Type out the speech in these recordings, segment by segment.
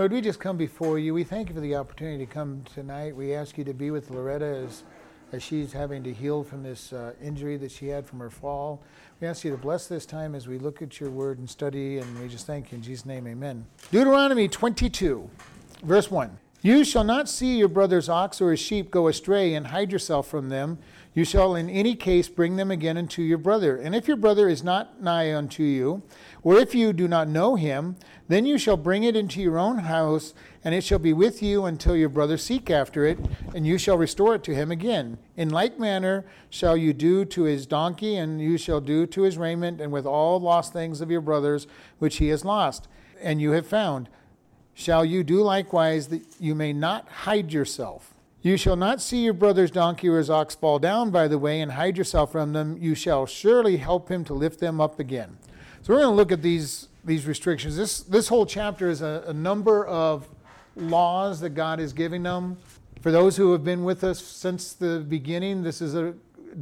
Lord, we just come before you. We thank you for the opportunity to come tonight. We ask you to be with Loretta as, as she's having to heal from this uh, injury that she had from her fall. We ask you to bless this time as we look at your word and study, and we just thank you in Jesus' name, amen. Deuteronomy 22, verse 1. You shall not see your brother's ox or his sheep go astray and hide yourself from them. You shall in any case bring them again unto your brother. And if your brother is not nigh unto you, or if you do not know him, then you shall bring it into your own house, and it shall be with you until your brother seek after it, and you shall restore it to him again. In like manner shall you do to his donkey, and you shall do to his raiment, and with all lost things of your brothers which he has lost, and you have found. Shall you do likewise, that you may not hide yourself. You shall not see your brother's donkey or his ox fall down by the way and hide yourself from them. You shall surely help him to lift them up again. So we're going to look at these these restrictions. This this whole chapter is a, a number of laws that God is giving them. For those who have been with us since the beginning, this is a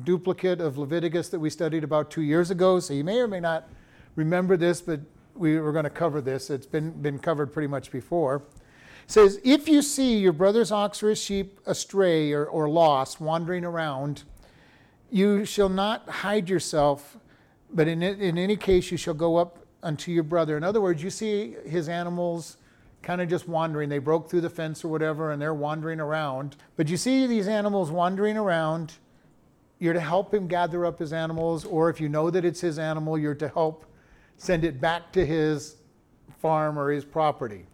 duplicate of Leviticus that we studied about two years ago. So you may or may not remember this, but we were going to cover this. It's been been covered pretty much before. It says, if you see your brother's ox or his sheep astray or, or lost, wandering around, you shall not hide yourself, but in, in any case you shall go up unto your brother. In other words, you see his animals kind of just wandering. They broke through the fence or whatever, and they're wandering around. But you see these animals wandering around. You're to help him gather up his animals, or if you know that it's his animal, you're to help send it back to his farm or his property.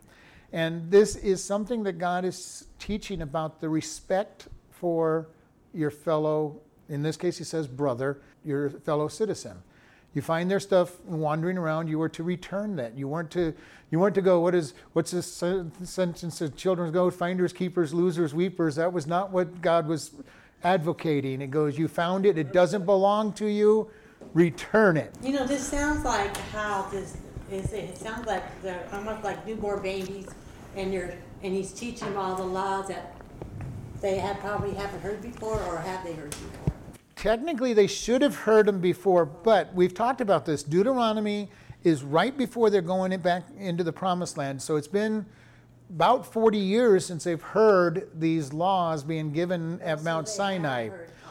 And this is something that God is teaching about the respect for your fellow, in this case, he says brother, your fellow citizen. You find their stuff wandering around, you were to return that. You weren't to you weren't to go, what is what's this sentence of children go, finders, keepers, losers, weepers. That was not what God was advocating. It goes, you found it, it doesn't belong to you, return it. You know, this sounds like how this is it sounds like they're almost like newborn babies and you're and he's teaching them all the laws that they have probably haven't heard before, or have they heard before? Technically, they should have heard them before, but we've talked about this. Deuteronomy is right before they're going back into the promised land, so it's been about 40 years since they've heard these laws being given at so Mount Sinai.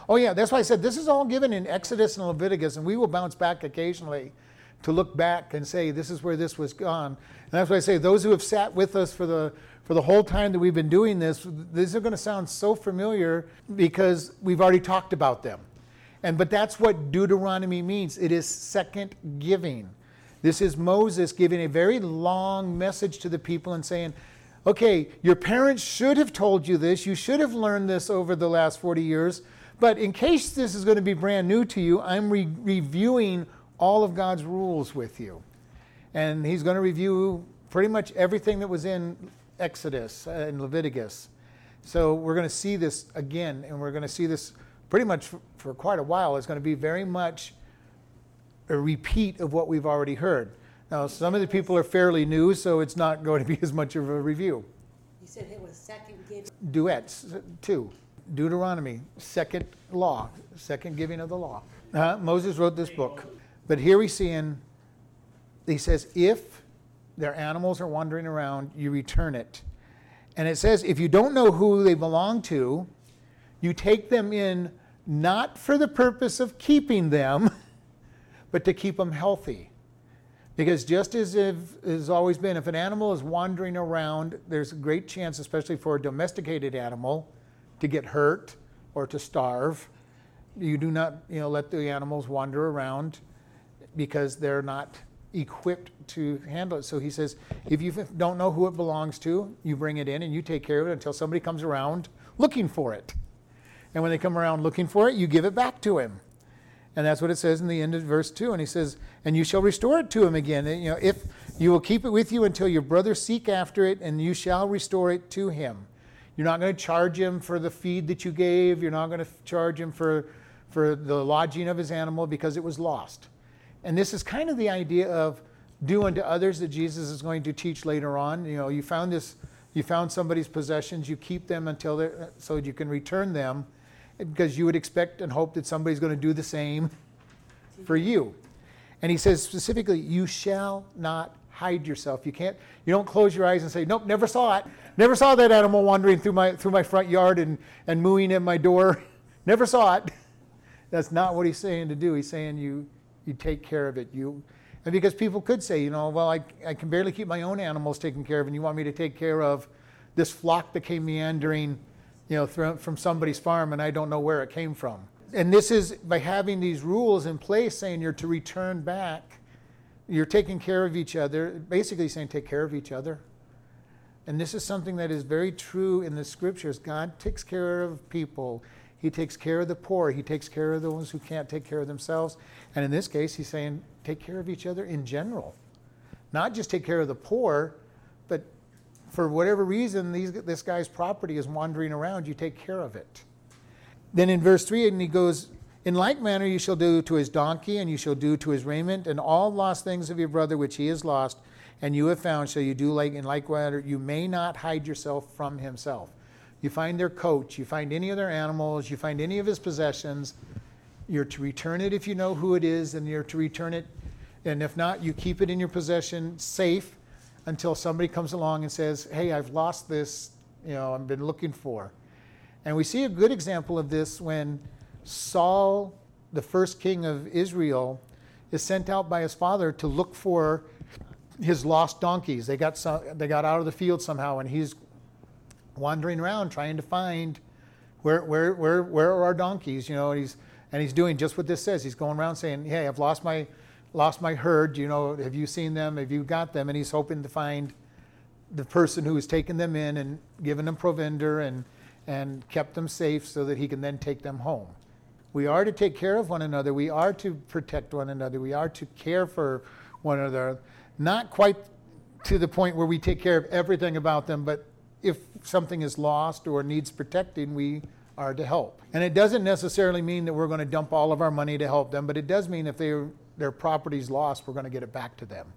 Oh, yeah, that's why I said this is all given in Exodus and Leviticus, and we will bounce back occasionally to look back and say, this is where this was gone. And that's why I say, those who have sat with us for the, for the whole time that we've been doing this, these are going to sound so familiar because we've already talked about them. And, but that's what Deuteronomy means it is second giving. This is Moses giving a very long message to the people and saying, okay, your parents should have told you this. You should have learned this over the last 40 years. But in case this is going to be brand new to you, I'm re- reviewing all of God's rules with you. And he's going to review pretty much everything that was in Exodus and Leviticus. So we're going to see this again, and we're going to see this pretty much for, for quite a while. is going to be very much a repeat of what we've already heard. Now, some of the people are fairly new, so it's not going to be as much of a review. You said it was second giving. Duets, two. Deuteronomy, second law, second giving of the law. Uh, Moses wrote this book. But here we see in, he says, if their animals are wandering around, you return it. And it says, if you don't know who they belong to, you take them in not for the purpose of keeping them, but to keep them healthy. Because just as it has always been, if an animal is wandering around, there's a great chance, especially for a domesticated animal, to get hurt or to starve. You do not you know, let the animals wander around because they're not equipped to handle it. So he says, if you don't know who it belongs to, you bring it in and you take care of it until somebody comes around looking for it. And when they come around looking for it, you give it back to him. And that's what it says in the end of verse 2. And he says, and you shall restore it to him again. And, you know, if you will keep it with you until your brother seek after it, and you shall restore it to him. You're not going to charge him for the feed that you gave. You're not going to charge him for, for the lodging of his animal because it was lost. And this is kind of the idea of do unto others that Jesus is going to teach later on. You know, you found this, you found somebody's possessions, you keep them until they're, so you can return them because you would expect and hope that somebody's going to do the same for you. And he says specifically, you shall not hide yourself. You can't. You don't close your eyes and say, "Nope, never saw it. Never saw that animal wandering through my through my front yard and and mooing at my door. never saw it." That's not what he's saying to do. He's saying you you take care of it. You and because people could say, you know, well, I, I can barely keep my own animals taken care of, and you want me to take care of this flock that came meandering, you know, from somebody's farm, and I don't know where it came from. And this is by having these rules in place, saying you're to return back you're taking care of each other, basically saying take care of each other. And this is something that is very true in the scriptures. God takes care of people. He takes care of the poor. He takes care of those who can't take care of themselves. And in this case, he's saying take care of each other in general. Not just take care of the poor, but for whatever reason, these, this guy's property is wandering around, you take care of it. Then in verse 3, and he goes, in like manner you shall do to his donkey, and you shall do to his raiment, and all lost things of your brother which he has lost, and you have found, shall you do like in like manner. You may not hide yourself from himself. You find their coat, you find any of their animals, you find any of his possessions. You're to return it if you know who it is, and you're to return it. And if not, you keep it in your possession safe until somebody comes along and says, Hey, I've lost this, you know, I've been looking for. And we see a good example of this when Saul, the first king of Israel, is sent out by his father to look for his lost donkeys. They got, some, they got out of the field somehow, and he's wandering around trying to find where, where, where, where are our donkeys, you know, and he's, and he's doing just what this says. He's going around saying, hey, I've lost my, lost my herd. You know, have you seen them? Have you got them? And he's hoping to find the person who has taken them in and given them provender and, and kept them safe so that he can then take them home. We are to take care of one another. We are to protect one another. We are to care for one another. Not quite to the point where we take care of everything about them, but if something is lost or needs protecting, we are to help. And it doesn't necessarily mean that we're going to dump all of our money to help them, but it does mean if their property's lost, we're going to get it back to them.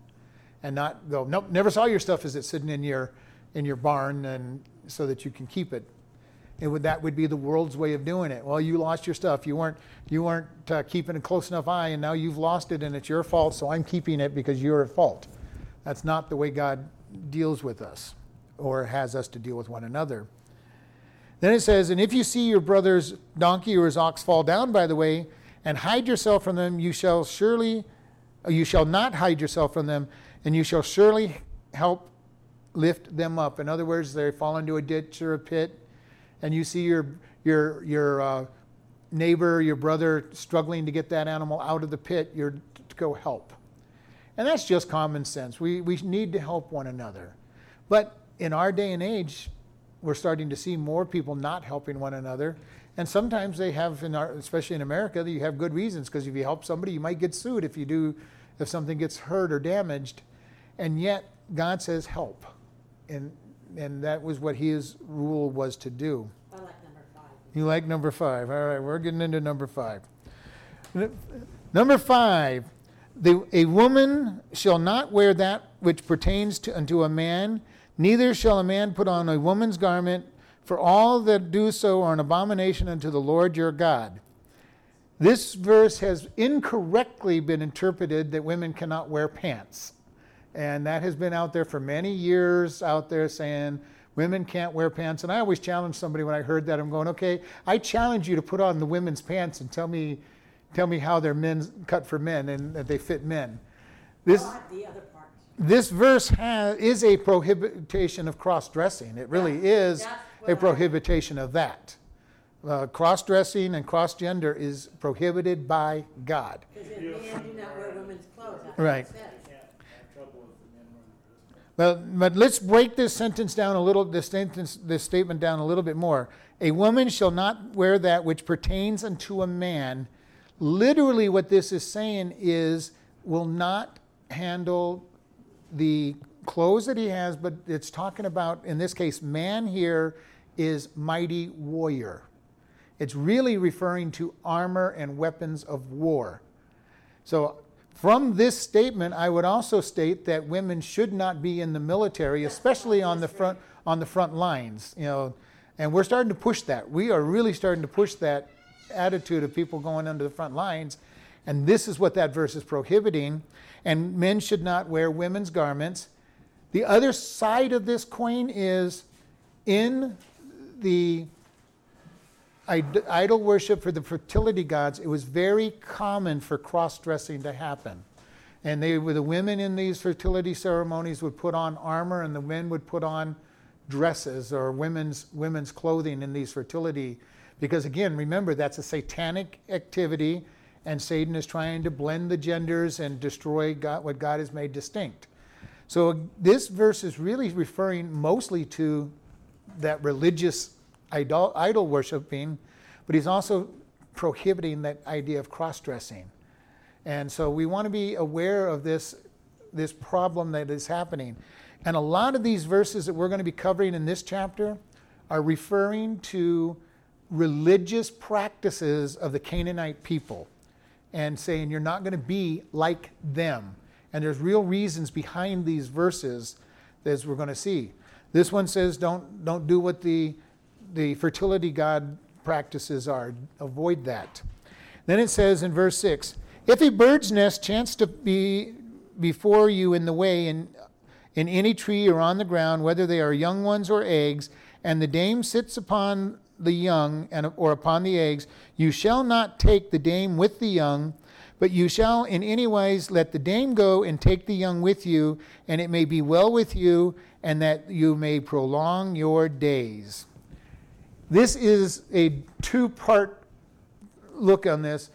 And not go, nope, never saw your stuff as it's sitting in your in your barn and so that you can keep it it would, that would be the world's way of doing it. Well, you lost your stuff. You weren't, you weren't uh, keeping a close enough eye, and now you've lost it, and it's your fault, so I'm keeping it because you're at fault. That's not the way God deals with us or has us to deal with one another. Then it says, And if you see your brother's donkey or his ox fall down by the way, and hide yourself from them, you shall surely, you shall not hide yourself from them, and you shall surely help lift them up. In other words, they fall into a ditch or a pit and you see your, your, your uh, neighbor, your brother struggling to get that animal out of the pit, you're to go help. And that's just common sense. We, we need to help one another. But in our day and age, we're starting to see more people not helping one another. And sometimes they have, in our, especially in America, you have good reasons because if you help somebody, you might get sued if you do, if something gets hurt or damaged. And yet, God says help. And and that was what his rule was to do. I like number five. You like number five. All right, we're getting into number five. Number five, the, a woman shall not wear that which pertains to, unto a man, neither shall a man put on a woman's garment, for all that do so are an abomination unto the Lord your God. This verse has incorrectly been interpreted that women cannot wear pants. And that has been out there for many years out there saying women can't wear pants. And I always challenge somebody when I heard that. I'm going, okay, I challenge you to put on the women's pants and tell me, tell me how they're men's cut for men and that they fit men. This, this verse has, is a prohibition of cross dressing. It really yeah, is a prohibition of that. Uh, cross dressing and cross gender is prohibited by God. Because men do not wear women's clothes. Right. Well, but let's break this sentence down a little, this, sentence, this statement down a little bit more. A woman shall not wear that which pertains unto a man. Literally, what this is saying is, will not handle the clothes that he has, but it's talking about, in this case, man here is mighty warrior. It's really referring to armor and weapons of war. So from this statement, I would also state that women should not be in the military, especially on the front on the front lines. You know, and we're starting to push that. We are really starting to push that attitude of people going under the front lines, and this is what that verse is prohibiting. and men should not wear women's garments. The other side of this coin is in the idol worship for the fertility gods, it was very common for cross dressing to happen. And they the women in these fertility ceremonies would put on armor, and the men would put on dresses or women's women's clothing in these fertility. Because again, remember that's a satanic activity, and Satan is trying to blend the genders and destroy God, what God has made distinct. So this verse is really referring mostly to that religious idol, idol worshiping, but he's also prohibiting that idea of cross dressing. And so we want to be aware of this, this problem that is happening. And a lot of these verses that we're going to be covering in this chapter are referring to religious practices of the Canaanite people and saying you're not going to be like them. And there's real reasons behind these verses as we're going to see. This one says don't, don't do what the the fertility god practices are. Avoid that. Then it says in verse 6 If a bird's nest chance to be before you in the way, in, in any tree or on the ground, whether they are young ones or eggs, and the dame sits upon the young and, or upon the eggs, you shall not take the dame with the young, but you shall in any wise let the dame go and take the young with you, and it may be well with you, and that you may prolong your days. This is a two part look on this.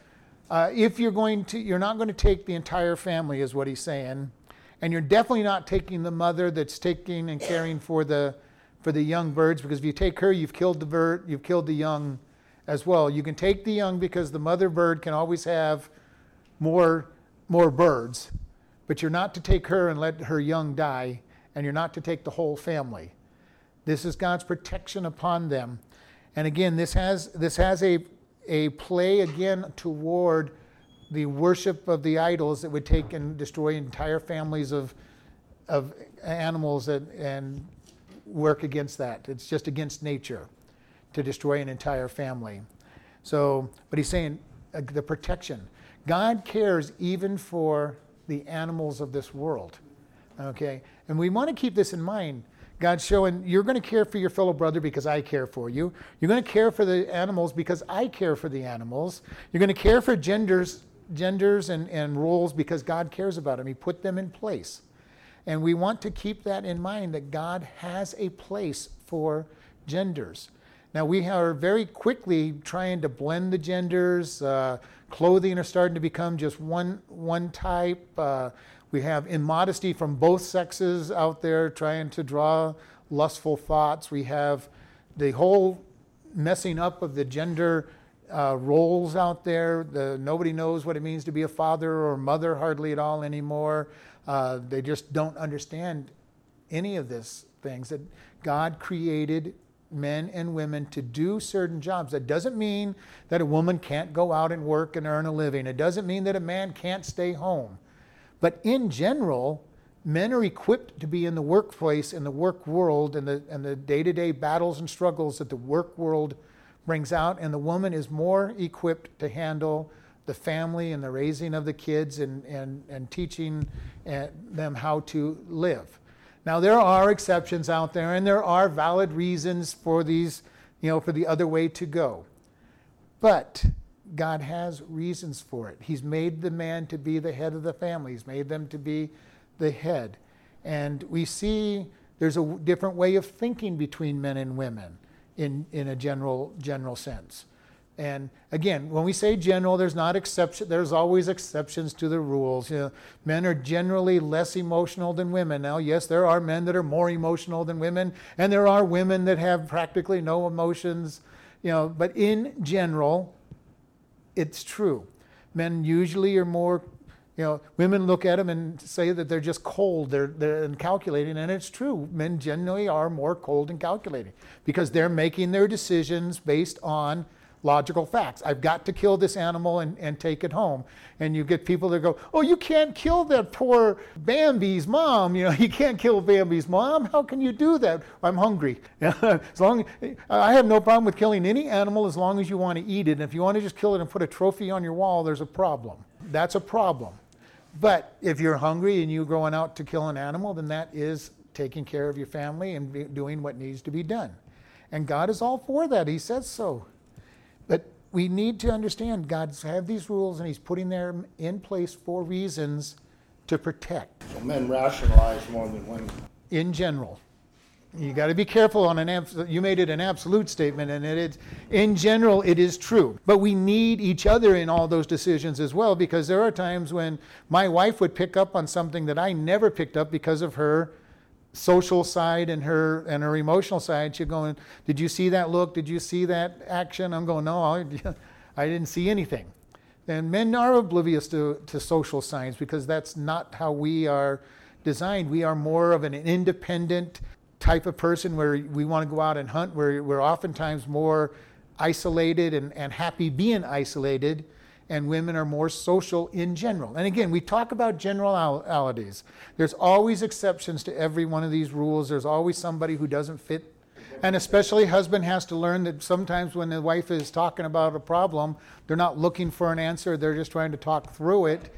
Uh, if you're going to, you're not going to take the entire family, is what he's saying, and you're definitely not taking the mother that's taking and caring for the for the young birds, because if you take her, you've killed the bird, you've killed the young as well. You can take the young because the mother bird can always have more more birds, but you're not to take her and let her young die, and you're not to take the whole family. This is God's protection upon them. And again, this has, this has a, a play again toward the worship of the idols that would take and destroy entire families of, of animals and work against that. It's just against nature to destroy an entire family. So, but he's saying uh, the protection. God cares even for the animals of this world. Okay? And we want to keep this in mind God's showing you're going to care for your fellow brother because I care for you. You're going to care for the animals because I care for the animals. You're going to care for genders, genders and, and roles because God cares about them. He put them in place. And we want to keep that in mind that God has a place for genders. Now, we are very quickly trying to blend the genders. Uh, clothing are starting to become just one, one type. Uh, we have immodesty from both sexes out there trying to draw lustful thoughts. We have the whole messing up of the gender uh, roles out there. The, nobody knows what it means to be a father or mother hardly at all anymore. Uh, they just don't understand any of this things that God created men and women to do certain jobs. That doesn't mean that a woman can't go out and work and earn a living. It doesn't mean that a man can't stay home. But in general, men are equipped to be in the workplace, in the work world, and the, and the day-to-day battles and struggles that the work world brings out, and the woman is more equipped to handle the family and the raising of the kids and, and, and teaching uh, them how to live. Now there are exceptions out there, and there are valid reasons for these, you know, for the other way to go. But God has reasons for it. He's made the man to be the head of the family, He's made them to be the head. And we see there's a different way of thinking between men and women in, in a general, general sense. And again, when we say general, there's not exception. There's always exceptions to the rules. You know, men are generally less emotional than women. Now, yes, there are men that are more emotional than women, and there are women that have practically no emotions. You know, but in general, it's true. Men usually are more, you know, women look at them and say that they're just cold, they're, they're calculating, and it's true. Men generally are more cold and calculating because they're making their decisions based on logical facts. I've got to kill this animal and, and take it home. And you get people that go, oh, you can't kill that poor Bambi's mom. You know, you can't kill Bambi's mom. How can you do that? I'm hungry. as long I have no problem with killing any animal as long as you want to eat it. And if you want to just kill it and put a trophy on your wall, there's a problem. That's a problem. But if you're hungry and you're going out to kill an animal, then that is taking care of your family and doing what needs to be done. And God is all for that. He says so. We need to understand God's have these rules and He's putting them in place for reasons to protect. So men rationalize more than women. In general. You got to be careful on an abs- you made it an absolute statement and it is in general it is true. But we need each other in all those decisions as well because there are times when my wife would pick up on something that I never picked up because of her social side and her and her emotional side. She'd going, "Did you see that look? Did you see that action?" I'm going, "No, I, I didn't see anything." And men are oblivious to, to social signs because that's not how we are designed. We are more of an independent type of person where we want to go out and hunt, where we're oftentimes more isolated and, and happy being isolated, and women are more social in general. And again, we talk about generalities. There's always exceptions to every one of these rules, there's always somebody who doesn't fit. And especially, husband has to learn that sometimes when the wife is talking about a problem, they're not looking for an answer, they're just trying to talk through it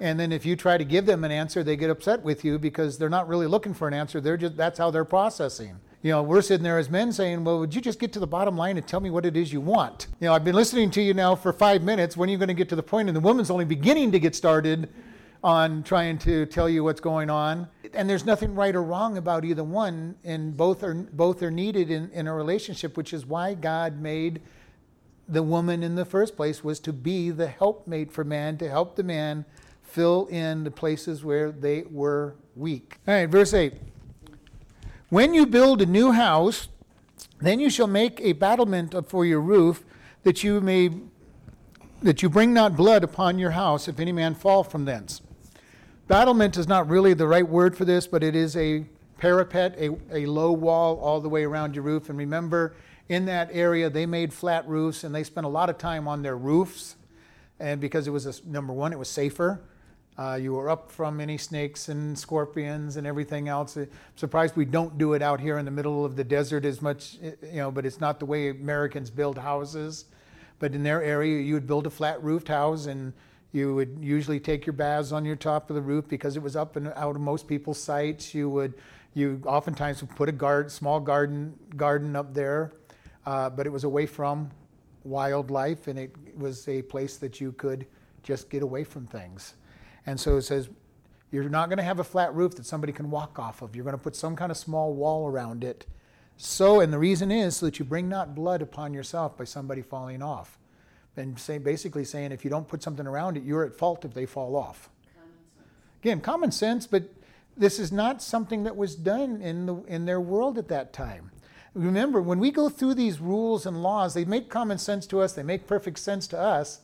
and then if you try to give them an answer, they get upset with you because they're not really looking for an answer. They're just that's how they're processing. You know, we're sitting there as men saying, "Well, would you just get to the bottom line and tell me what it is you want?" You know, I've been listening to you now for 5 minutes. When are you going to get to the point? And the woman's only beginning to get started on trying to tell you what's going on. And there's nothing right or wrong about either one, and both are both are needed in, in a relationship, which is why God made the woman in the first place was to be the helpmate for man, to help the man fill in the places where they were weak. All right, verse 8. When you build a new house, then you shall make a battlement for your roof, that you may that you bring not blood upon your house, if any man fall from thence. Battlement is not really the right word for this, but it is a parapet, a, a low wall all the way around your roof. And remember, in that area, they made flat roofs and they spent a lot of time on their roofs. And because it was, a, number one, it was safer. Uh, you were up from any snakes and scorpions and everything else. I'm surprised we don't do it out here in the middle of the desert as much, you know, but it's not the way Americans build houses. But in their area, you would build a flat roofed house and you would usually take your baths on your top of the roof because it was up and out of most people's sights. You would, you oftentimes would put a guard, small garden, garden up there, uh, but it was away from wildlife and it was a place that you could just get away from things. And so it says, you're not going to have a flat roof that somebody can walk off of. You're going to put some kind of small wall around it. So, and the reason is so that you bring not blood upon yourself by somebody falling off. And say, basically saying if you don't put something around it, you're at fault if they fall off. Common Again, common sense, but this is not something that was done in, the, in their world at that time. Remember, when we go through these rules and laws, they make common sense to us, they make perfect sense to us,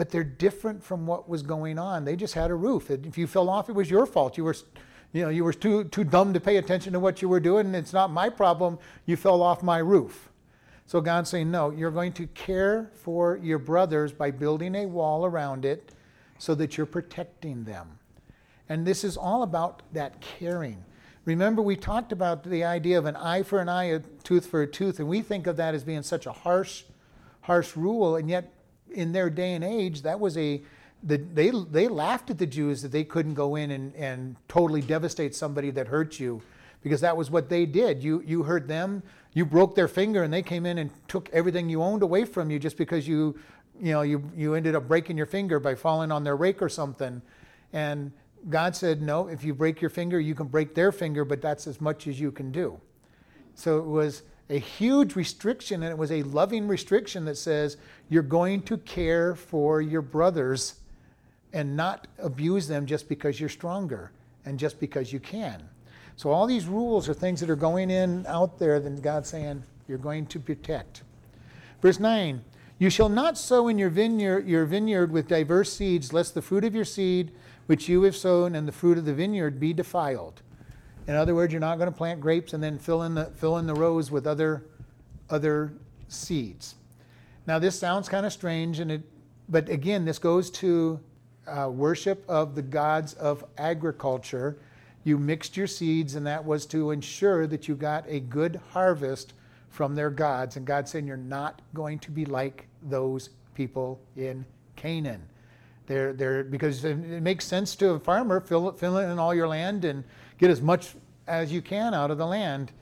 but they're different from what was going on. They just had a roof. If you fell off, it was your fault. You were, you know, you were too too dumb to pay attention to what you were doing. It's not my problem. You fell off my roof. So God's saying, no, you're going to care for your brothers by building a wall around it, so that you're protecting them. And this is all about that caring. Remember, we talked about the idea of an eye for an eye, a tooth for a tooth, and we think of that as being such a harsh, harsh rule, and yet in their day and age, that was a the, they they laughed at the Jews that they couldn't go in and, and totally devastate somebody that hurt you, because that was what they did. You you hurt them, you broke their finger, and they came in and took everything you owned away from you just because you you know you you ended up breaking your finger by falling on their rake or something, and God said no. If you break your finger, you can break their finger, but that's as much as you can do. So it was a huge restriction, and it was a loving restriction that says you're going to care for your brothers and not abuse them just because you're stronger and just because you can. So all these rules are things that are going in out there that God's saying you're going to protect. Verse 9, you shall not sow in your vineyard, your vineyard with diverse seeds, lest the fruit of your seed which you have sown and the fruit of the vineyard be defiled. In other words, you're not going to plant grapes and then fill in the, fill in the rows with other, other seeds. Now, this sounds kind of strange, and it, but again, this goes to uh, worship of the gods of agriculture. You mixed your seeds, and that was to ensure that you got a good harvest from their gods. And God said, You're not going to be like those people in Canaan. They're, they're, because it makes sense to a farmer, fill, fill in all your land and get as much as you can out of the land.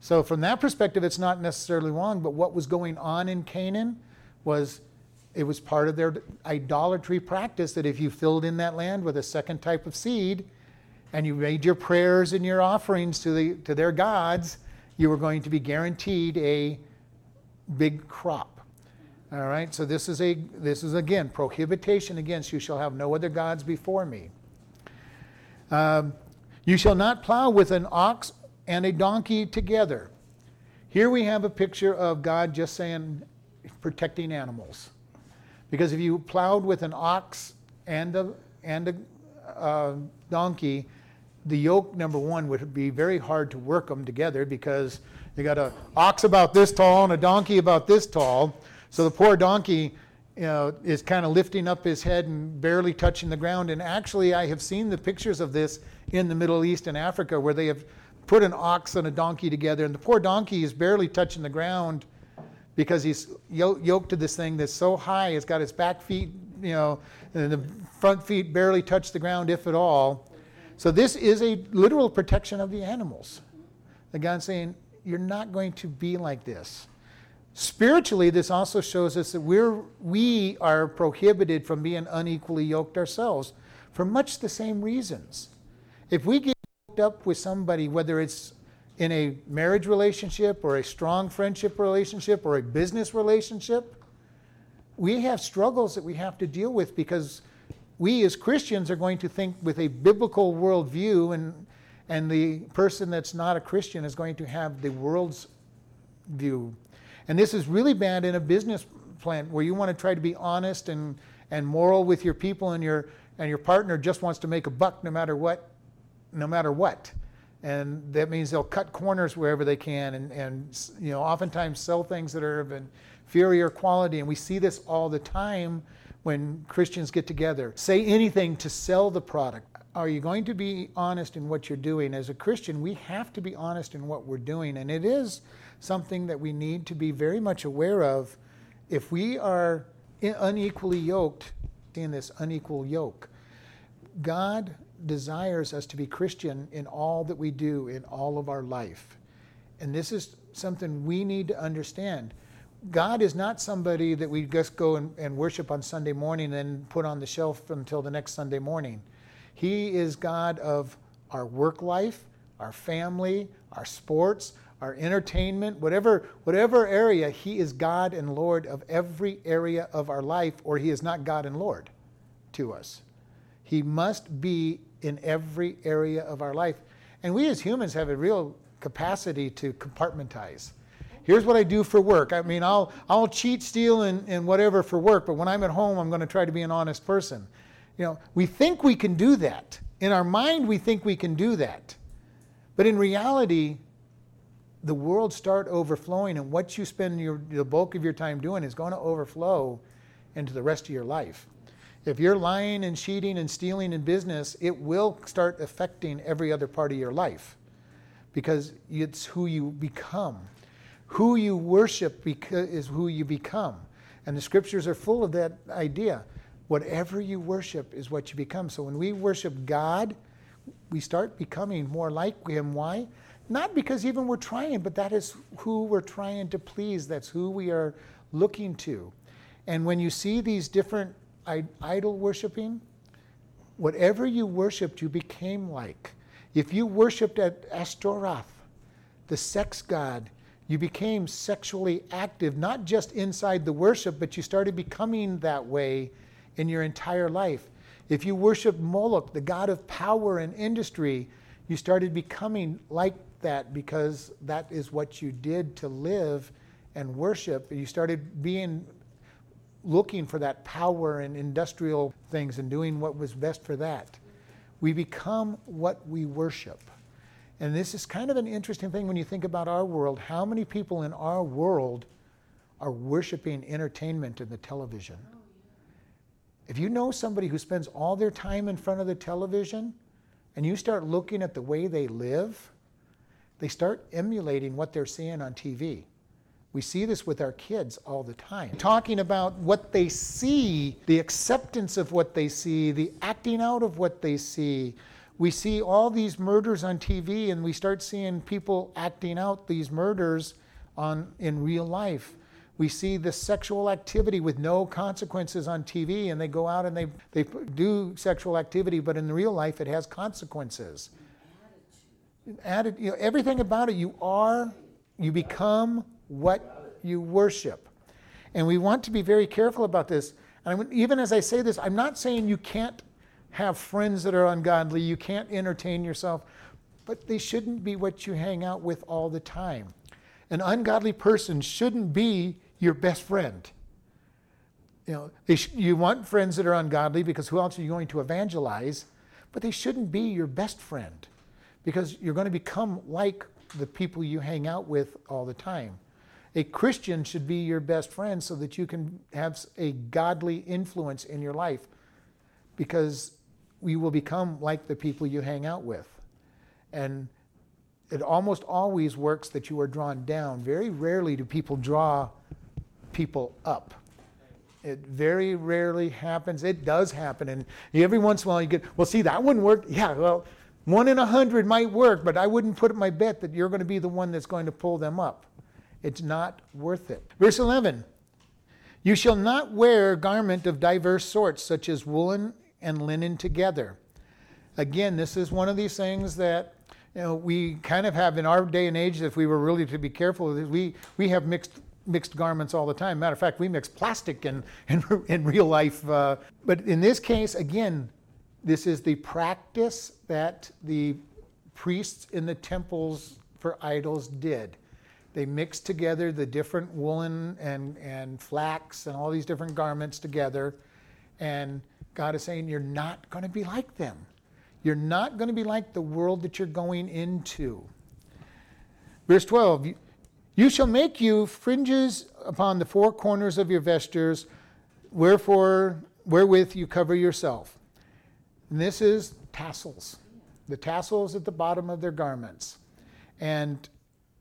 So from that perspective, it's not necessarily wrong, but what was going on in Canaan was it was part of their idolatry practice that if you filled in that land with a second type of seed and you made your prayers and your offerings to, the, to their gods, you were going to be guaranteed a big crop. All right, so this is a this is again prohibition against you shall have no other gods before me. Um, you shall not plow with an ox and a donkey together. Here we have a picture of God just saying protecting animals. Because if you plowed with an ox and a, and a uh, donkey, the yoke, number one, would be very hard to work them together because you got an ox about this tall and a donkey about this tall. So the poor donkey you know, is kind of lifting up his head and barely touching the ground. And actually, I have seen the pictures of this in the Middle East and Africa where they have put an ox and a donkey together, and the poor donkey is barely touching the ground because he's yoked to this thing that's so high. It's got its back feet, you know, and the front feet barely touch the ground, if at all. So this is a literal protection of the animals. The God's saying, you're not going to be like this. Spiritually, this also shows us that we're, we are prohibited from being unequally yoked ourselves for much the same reasons. If we get yoked up with somebody, whether it's in a marriage relationship or a strong friendship relationship or a business relationship, we have struggles that we have to deal with because we as Christians are going to think with a biblical worldview, and, and the person that's not a Christian is going to have the world's view. And this is really bad in a business plan where you want to try to be honest and, and moral with your people, and your, and your partner just wants to make a buck no matter what. No matter what. And that means they'll cut corners wherever they can and, and you know oftentimes sell things that are of inferior quality. And we see this all the time when christians get together. Say anything to sell the product. Are you going to be honest in what you're doing? As a christian we have to be honest in what we're doing. And it is something that we need to be very much aware of if we are unequally yoked in this unequal yoke god desires us to be Christian in all that we do in all of our life. And this is something we need to understand. God is not somebody that we just go and, and, worship on Sunday morning and put on the shelf until the next Sunday morning. He is God of our work life, our family, our sports, our entertainment, whatever, whatever area, He is God and Lord of every area of our life, or He is not God and Lord to us. He must be in every area of our life. And we as humans have a real capacity to compartmentize. Here's what I do for work. I mean, I'll, I'll cheat, steal, and, and whatever for work, but when I'm at home, I'm going to try to be an honest person. You know, we think we can do that. In our mind, we think we can do that. But in reality, the world start overflowing, and what you spend your, the bulk of your time doing is going to overflow into the rest of your life. If you're lying and cheating and stealing in business, it will start affecting every other part of your life because it's who you become. Who you worship is who you become. And the scriptures are full of that idea. Whatever you worship is what you become. So when we worship God, we start becoming more like Him. Why? Not because even we're trying, but that is who we're trying to please. That's who we are looking to. And when you see these different idol worshiping, whatever you worshiped, you became like. If you worshiped at Ashtaroth, the sex god, you became sexually active, not just inside the worship, but you started becoming that way in your entire life. If you worshiped Moloch, the god of power and industry, you started becoming like that because that is what you did to live and worship. You started being looking for that power and industrial things and doing what was best for that. We become what we worship. And this is kind of an interesting thing when you think about our world. How many people in our world are worshiping entertainment in the television? If you know somebody who spends all their time in front of the television and you start looking at the way they live, they start emulating what they're seeing on TV We see this with our kids all the time. Talking about what they see, the acceptance of what they see, the acting out of what they see. We see all these murders on TV and we start seeing people acting out these murders on in real life. We see the sexual activity with no consequences on TV and they go out and they, they do sexual activity, but in real life it has consequences. Added, you know, everything about it, you are, you become what you worship. And we want to be very careful about this. And even as I say this, I'm not saying you can't have friends that are ungodly, you can't entertain yourself, but they shouldn't be what you hang out with all the time. An ungodly person shouldn't be your best friend. You know, sh- you want friends that are ungodly because who else are you going to evangelize? But they shouldn't be your best friend because you're going to become like the people you hang out with all the time. A Christian should be your best friend so that you can have a godly influence in your life because you will become like the people you hang out with. And it almost always works that you are drawn down. Very rarely do people draw people up. It very rarely happens. It does happen. And every once in a while you get, well, see, that wouldn't work. Yeah, well, one in a hundred might work, but I wouldn't put my bet that you're going to be the one that's going to pull them up. It's not worth it. Verse 11 You shall not wear garment of diverse sorts, such as woolen and linen together. Again, this is one of these things that you know, we kind of have in our day and age, if we were really to be careful, we, we have mixed mixed garments all the time. Matter of fact, we mix plastic in, in, in real life. Uh, but in this case, again, this is the practice that the priests in the temples for idols did. They mixed together the different woolen and, and flax and all these different garments together. And God is saying, You're not going to be like them. You're not going to be like the world that you're going into. Verse 12 You shall make you fringes upon the four corners of your vestures, wherefore, wherewith you cover yourself. And this is tassels, the tassels at the bottom of their garments. And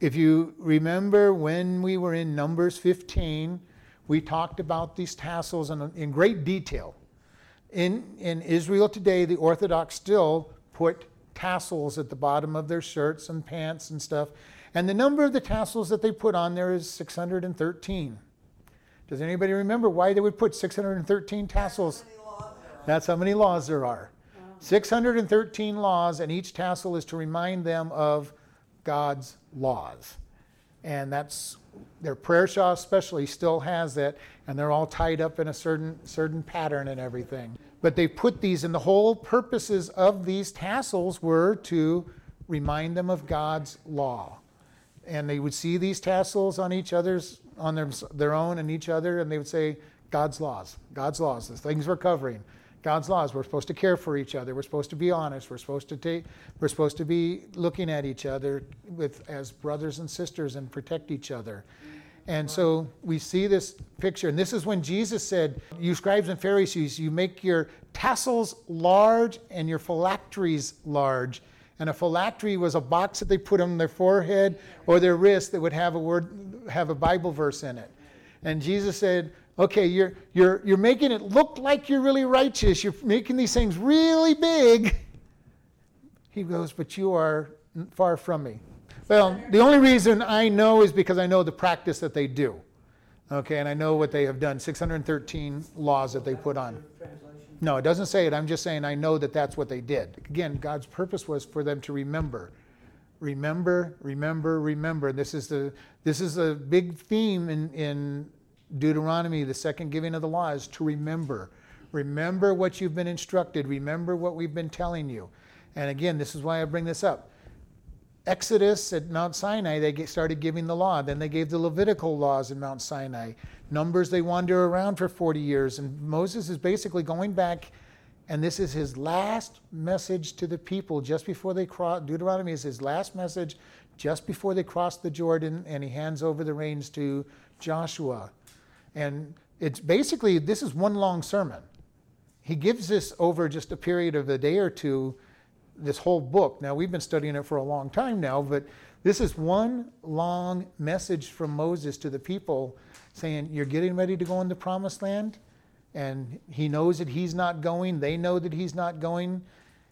if you remember when we were in Numbers 15, we talked about these tassels in, in great detail. In, in Israel today, the Orthodox still put tassels at the bottom of their shirts and pants and stuff. And the number of the tassels that they put on there is 613. Does anybody remember why they would put 613 tassels? That's how many laws there are. 613 laws, and each tassel is to remind them of God's laws. And that's their prayer shawl especially still has that, and they're all tied up in a certain certain pattern and everything. But they put these, and the whole purposes of these tassels were to remind them of God's law. And they would see these tassels on each other's on their, their own and each other, and they would say, God's laws, God's laws, the things we're covering. God's laws. We're supposed to care for each other. We're supposed to be honest. We're supposed to take. We're supposed to be looking at each other with as brothers and sisters and protect each other. And so we see this picture, and this is when Jesus said, "You scribes and Pharisees, you make your tassels large and your phylacteries large." And a phylactery was a box that they put on their forehead or their wrist that would have a word, have a Bible verse in it. And Jesus said, okay, you're, you're, you're making it look like you're really righteous. You're making these things really big. He goes, but you are far from me. Well, the only reason I know is because I know the practice that they do. Okay, and I know what they have done 613 laws that they put on. No, it doesn't say it. I'm just saying I know that that's what they did. Again, God's purpose was for them to remember. Remember, remember, remember. This is the this is a big theme in, in Deuteronomy, the second giving of the law, is to remember. Remember what you've been instructed. Remember what we've been telling you. And again, this is why I bring this up. Exodus at Mount Sinai, they started giving the law. Then they gave the Levitical laws in Mount Sinai. Numbers, they wander around for 40 years. And Moses is basically going back, and this is his last message to the people just before they cross. Deuteronomy is his last message just before they cross the Jordan, and he hands over the reins to Joshua. And it's basically, this is one long sermon. He gives this over just a period of a day or two, this whole book. Now, we've been studying it for a long time now, but This is one long message from Moses to the people saying, You're getting ready to go in the promised land. And he knows that he's not going. They know that he's not going.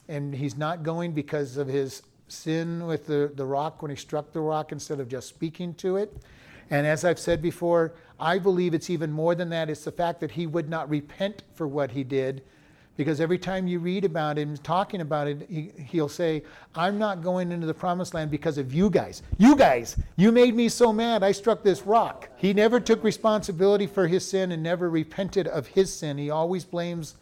And he's not going because of his sin with the, the rock when he struck the rock instead of just speaking to it. And as I've said before, I believe it's even more than that. It's the fact that he would not repent for what he did. Because every time you read about him talking about it, he, will say, I'm not going into the promised land because of you guys. You guys, you made me so mad, I struck this rock. He never took responsibility for his sin and never repented of his sin. He always blames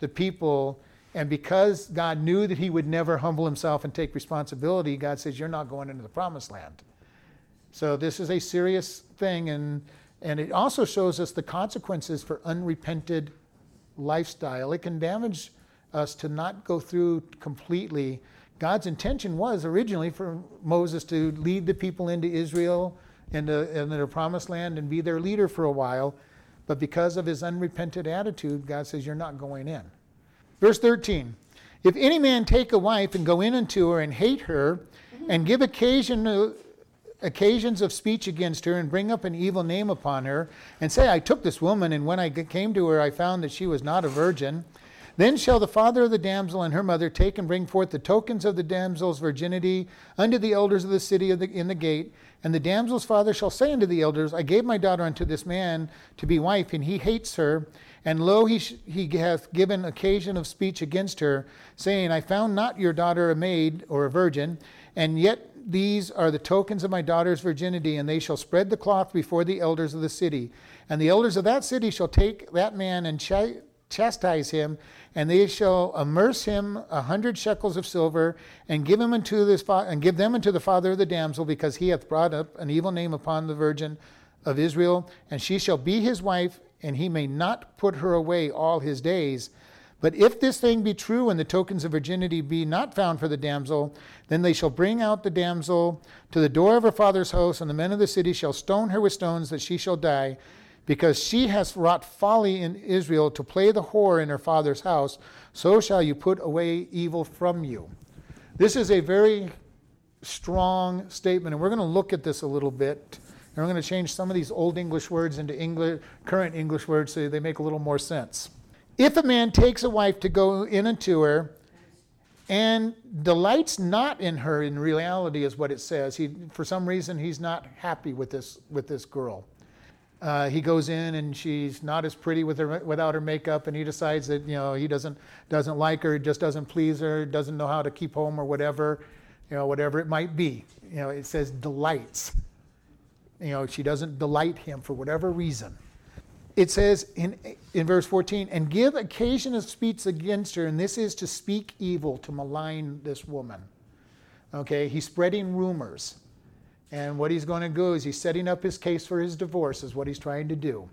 the people. And because God knew that he would never humble himself and take responsibility, God says, You're not going into the promised land. So this is a serious thing, and, and it also shows us the consequences for unrepented lifestyle. It can damage us to not go through completely. God's intention was originally for Moses to lead the people into Israel, into, into the promised land, and be their leader for a while. But because of his unrepentant attitude, God says, You're not going in. Verse 13 If any man take a wife and go in unto her and hate her, and give occasion occasions of speech against her and bring up an evil name upon her, and say, I took this woman, and when I came to her, I found that she was not a virgin. Then shall the father of the damsel and her mother take and bring forth the tokens of the damsel's virginity unto the elders of the city of the, in the gate. And the damsel's father shall say unto the elders, I gave my daughter unto this man to be wife, and he hates her. And lo, he, sh- he hath given occasion of speech against her, saying, I found not your daughter a maid or a virgin, and yet these are the tokens of my daughter's virginity, and they shall spread the cloth before the elders of the city. And the elders of that city shall take that man and ch- chastise him, and they shall amerce him a hundred shekels of silver, and give him unto this fa- and give them unto the father of the damsel, because he hath brought up an evil name upon the virgin of Israel, and she shall be his wife, and he may not put her away all his days. But if this thing be true, and the tokens of virginity be not found for the damsel, then they shall bring out the damsel to the door of her father's house, and the men of the city shall stone her with stones, that she shall die, because she has wrought folly in Israel to play the whore in her father's house. So shall you put away evil from you. This is a very strong statement, and we're going to look at this a little bit. And we're going to change some of these old English words into English, current English words so they make a little more sense. If a man takes a wife to go in unto her and delights not in her in reality is what it says he for some reason he's not happy with this with this girl. Uh, he goes in and she's not as pretty with her without her makeup and he decides that you know he doesn't doesn't like her just doesn't please her doesn't know how to keep home or whatever you know whatever it might be. You know it says delights you know she doesn't delight him for whatever reason it says in, in verse 14, and give occasion of speech against her, and this is to speak evil, to malign this woman. Okay, he's spreading rumors. And what he's going to do is he's setting up his case for his divorce, is what he's trying to do.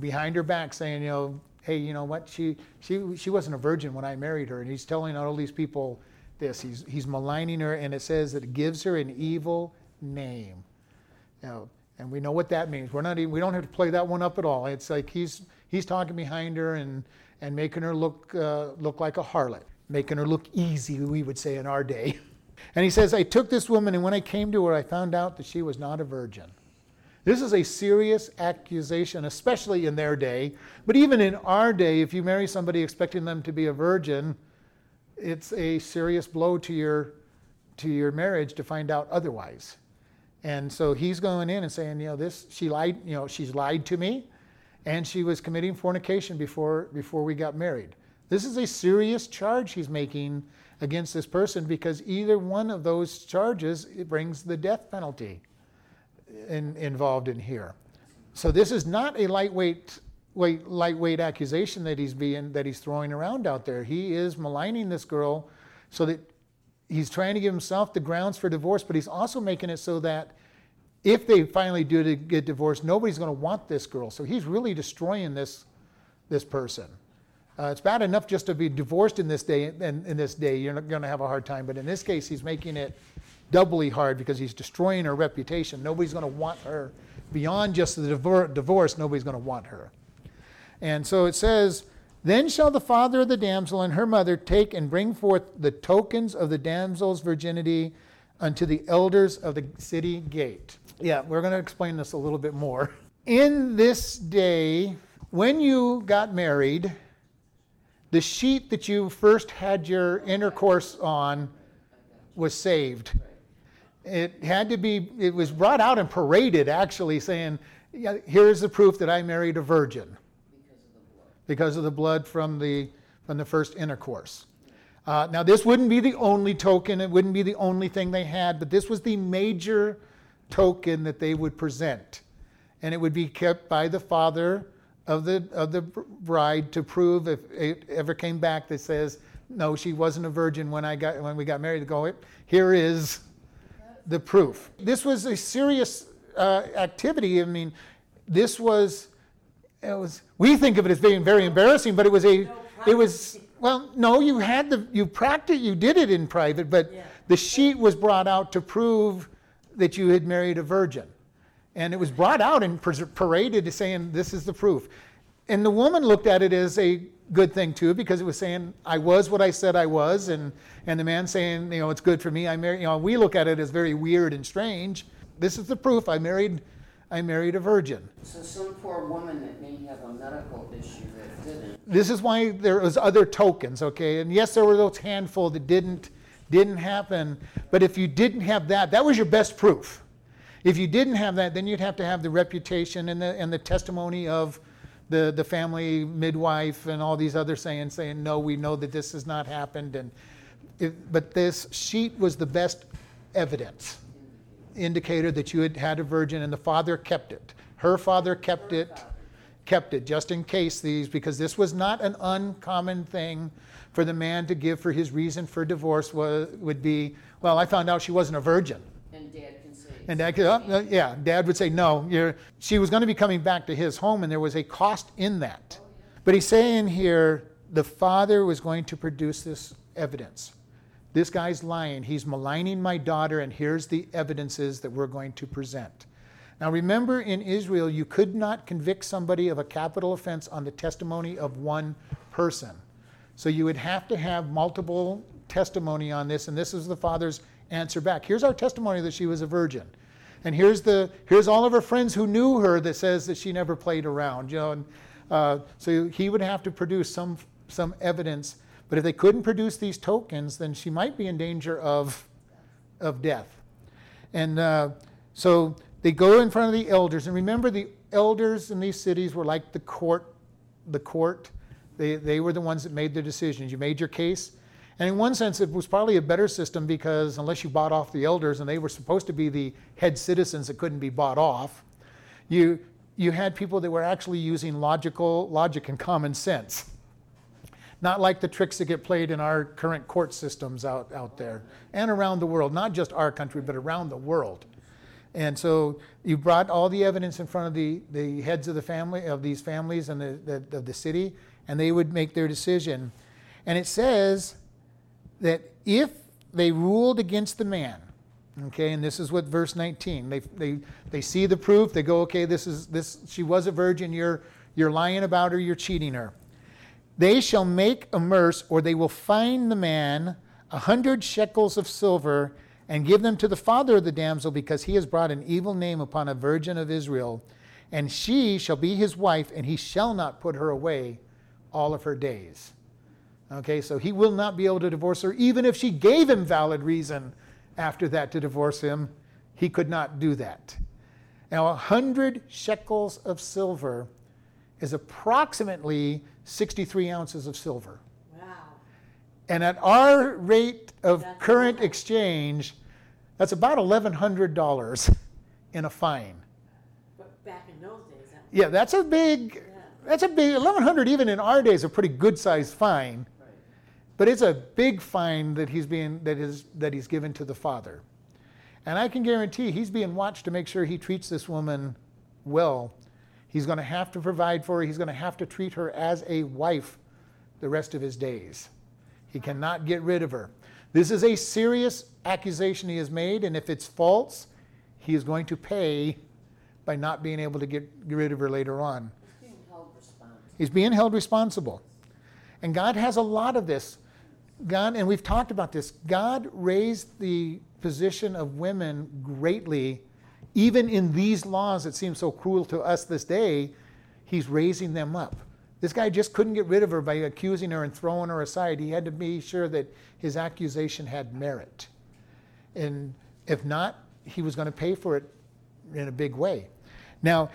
Behind her back, saying, you know, hey, you know what, she, she, she wasn't a virgin when I married her. And he's telling all these people this. He's, he's maligning her, and it says that it gives her an evil name. Now, and we know what that means. We're not even, we don't have to play that one up at all. It's like he's he's talking behind her and and making her look uh, look like a harlot, making her look easy, we would say in our day. And he says, I took this woman, and when I came to her, I found out that she was not a virgin. This is a serious accusation, especially in their day. But even in our day, if you marry somebody expecting them to be a virgin, it's a serious blow to your to your marriage to find out otherwise. And so he's going in and saying, you know, this she lied, you know, she's lied to me, and she was committing fornication before before we got married. This is a serious charge he's making against this person because either one of those charges brings the death penalty in, involved in here. So this is not a lightweight weight, lightweight accusation that he's being that he's throwing around out there. He is maligning this girl so that he's trying to give himself the grounds for divorce, but he's also making it so that if they finally do get divorced, nobody's going to want this girl. So he's really destroying this, this person. Uh, it's bad enough just to be divorced in this day, and in this day, you're not going to have a hard time. But in this case, he's making it doubly hard because he's destroying her reputation. Nobody's going to want her beyond just the divorce. Nobody's going to want her. And so it says, then shall the father of the damsel and her mother take and bring forth the tokens of the damsel's virginity unto the elders of the city gate. Yeah, we're going to explain this a little bit more. In this day, when you got married, the sheet that you first had your intercourse on was saved. It had to be, it was brought out and paraded actually, saying, yeah, Here's the proof that I married a virgin because of the blood from the, from the first intercourse. Uh, now, this wouldn't be the only token, it wouldn't be the only thing they had, but this was the major token that they would present. And it would be kept by the father of the, of the bride to prove if it ever came back that says, no, she wasn't a virgin when, I got, when we got married, to go, here is the proof. This was a serious uh, activity. I mean, this was, it was, we think of it as being very embarrassing, but it was a, it was, well, no, you had the, you practiced, you did it in private, but Yeah. the sheet was brought out to prove that you had married a virgin. And it was brought out and paraded as saying, this is the proof. And the woman looked at it as a good thing too, because it was saying, I was what I said I was. And, and the man saying, you know, it's good for me. I married, you know, we look at it as very weird and strange. This is the proof. I married, I married a virgin. So some poor woman that may have a medical issue that didn't, This is why there was other tokens, okay? And yes, there were those handful that didn't, didn't happen. But if you didn't have that, that was your best proof. If you didn't have that, then you'd have to have the reputation and the, and the testimony of the, the family midwife and all these other saying, saying, no, we know that this has not happened. And it, but this sheet was the best evidence, indicator that you had had a virgin and the father kept it. Her father kept it, kept it just in case these, because this was not an uncommon thing for the man to give for his reason for divorce was, would be, well, I found out she wasn't a virgin. and dad can say. And dad could, oh, uh, yeah, dad would say, no, you're, she was going to be coming back to his home, and there was a cost in that. But he's saying here, the father was going to produce this evidence. This guy's lying. He's maligning my daughter, and here's the evidences that we're going to present. Now, remember, in Israel, you could not convict somebody of a capital offense on the testimony of one person. So you would have to have multiple testimony on this, and this is the father's answer back. Here's our testimony that she was a virgin. And here's the here's all of her friends who knew her that says that she never played around. You know, and uh, so he would have to produce some some evidence. But if they couldn't produce these tokens, then she might be in danger of of death. And uh, so they go in front of the elders. And remember, the elders in these cities were like the court. The court. They, they were the ones that made the decisions. You made your case. And in one sense, it was probably a better system because unless you bought off the elders, and they were supposed to be the head citizens that couldn't be bought off, you, you had people that were actually using logical logic and common sense. Not like the tricks that get played in our current court systems out, out there and around the world, not just our country, but around the world. And so you brought all the evidence in front of the, the heads of the family of these families and the, the, of the city, and they would make their decision. And it says that if they ruled against the man, okay, and this is what verse 19, they, they, they see the proof, they go, okay, this is this she was a virgin, you're you're lying about her, you're cheating her. They shall make a merce, or they will fine the man a hundred shekels of silver and give them to the father of the damsel, because he has brought an evil name upon a virgin of Israel. And she shall be his wife, and he shall not put her away all of her days. Okay, so he will not be able to divorce her, even if she gave him valid reason after that to divorce him. He could not do that. Now, a hundred shekels of silver is approximately 63 ounces of silver. Wow. And at our rate of That's current exchange, that's about $1,100 in a fine. But back in those days, that, Yeah, that's a big. That's a big, 1100 even in our days, a pretty good sized fine. But it's a big fine that he's being, that is, that he's given to the father. And I can guarantee he's being watched to make sure he treats this woman well. He's going to have to provide for her. He's going to have to treat her as a wife the rest of his days. He cannot get rid of her. This is a serious accusation he has made, and if it's false, he is going to pay by not being able to get rid of her later on. He's being held responsible. He's being held responsible. And God has a lot of this. God, and we've talked about this, God raised the position of women greatly, even in these laws that seem so cruel to us this day. He's raising them up. This guy just couldn't get rid of her by accusing her and throwing her aside. He had to be sure that his accusation had merit. And if not, he was going to pay for it in a big way. Now,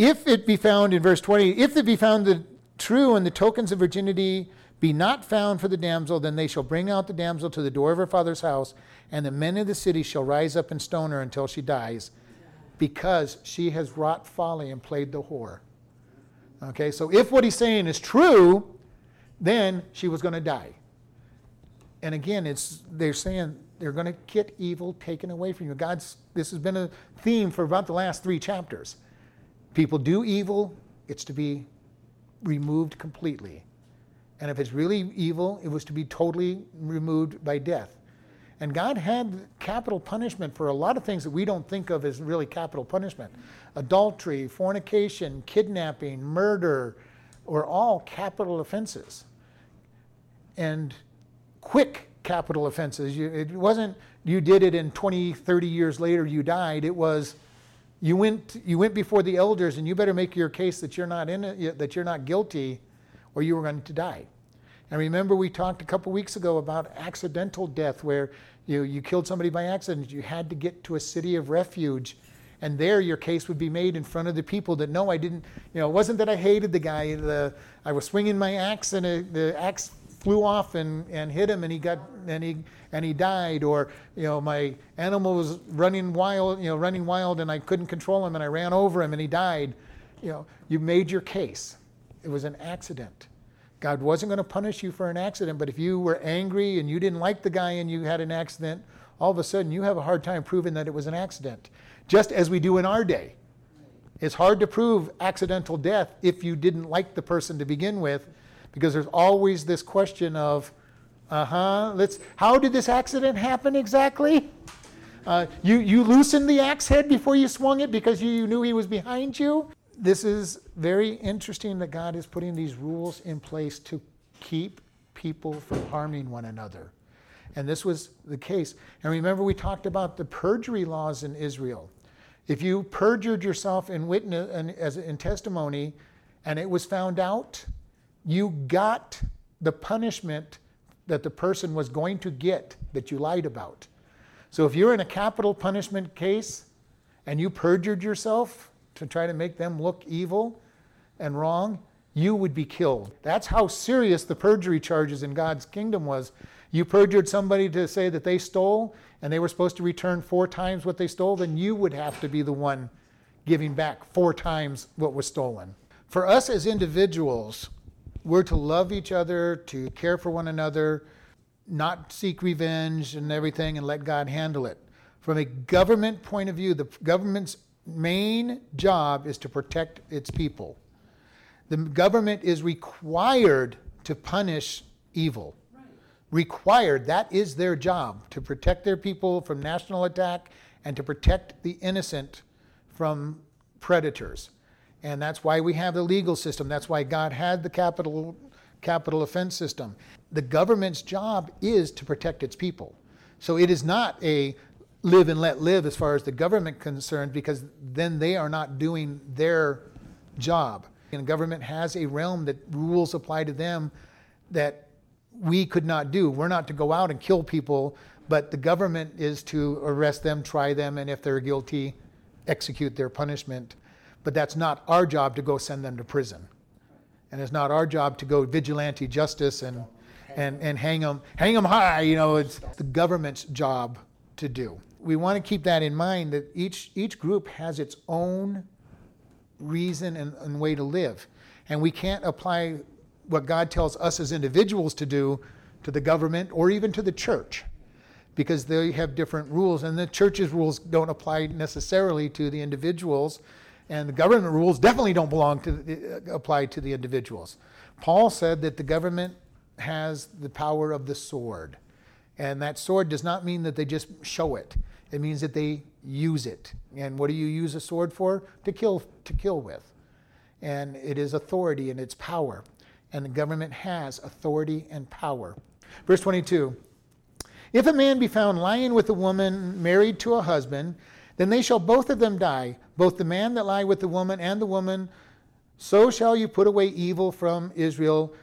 if it be found in verse 20, if it be found that true and the tokens of virginity be not found for the damsel, then they shall bring out the damsel to the door of her father's house, and the men of the city shall rise up and stone her until she dies, because she has wrought folly and played the whore. Okay, so if what he's saying is true, then she was going to die. And again, it's they're saying they're going to get evil taken away from you. God's this has been a theme for about the last three chapters. People do evil, it's to be removed completely. And if it's really evil, it was to be totally removed by death. And God had capital punishment for a lot of things that we don't think of as really capital punishment. Adultery, fornication, kidnapping, murder, were all capital offenses. And quick capital offenses. It wasn't you did it in 20, 30 years later you died. It was you went you went before the elders and you better make your case that you're not in it, that you're not guilty or you were going to die. And remember we talked a couple weeks ago about accidental death where you, you killed somebody by accident. You had to get to a city of refuge. And there your case would be made in front of the people that no, I didn't, you know, it wasn't that I hated the guy. The, I was swinging my axe and the axe flew off and, and hit him and he got and he and he died. Or you know my animal was running wild you know running wild and I couldn't control him and I ran over him and he died. You know you made your case. It was an accident. God wasn't going to punish you for an accident, but if you were angry and you didn't like the guy and you had an accident, all of a sudden you have a hard time proving that it was an accident, just as we do in our day. It's hard to prove accidental death if you didn't like the person to begin with, because there's always this question of, uh huh, let's, how did this accident happen exactly? Uh, you, you loosened the axe head before you swung it because you knew he was behind you? this is very interesting that God is putting these rules in place to keep people from harming one another. And this was the case. And remember, we talked about the perjury laws in Israel. If you perjured yourself in witness and as in testimony, and it was found out, you got the punishment that the person was going to get that you lied about. So if you're in a capital punishment case and you perjured yourself, to try to make them look evil and wrong, you would be killed. That's how serious the perjury charges in God's kingdom was. You perjured somebody to say that they stole and they were supposed to return four times what they stole, then you would have to be the one giving back four times what was stolen. For us as individuals, we're to love each other, to care for one another, not seek revenge and everything, and let God handle it. From a government point of view, the government's main job is to protect its people. The government is required to punish evil. Right. Required, that is their job, to protect their people from national attack and to protect the innocent from predators. And that's why we have the legal system. That's why God had the capital, capital offense system. The government's job is to protect its people. So it is not a live and let live as far as the government concerned because then they are not doing their job. And the government has a realm that rules apply to them that we could not do. We're not to go out and kill people, but the government is to arrest them, try them, and if they're guilty, execute their punishment. But that's not our job to go send them to prison. And it's not our job to go vigilante justice and, and, and hang, them, hang them high. You know, it's the government's job to do we want to keep that in mind that each, each group has its own reason and, and way to live. And we can't apply what God tells us as individuals to do to the government or even to the church because they have different rules. And the church's rules don't apply necessarily to the individuals. And the government rules definitely don't belong to uh, apply to the individuals. Paul said that the government has the power of the sword. And that sword does not mean that they just show it. It means that they use it. And what do you use a sword for? To kill, to kill with. And it is authority and it's power. And the government has authority and power. Verse 22 If a man be found lying with a woman married to a husband, then they shall both of them die, both the man that lie with the woman and the woman. So shall you put away evil from Israel.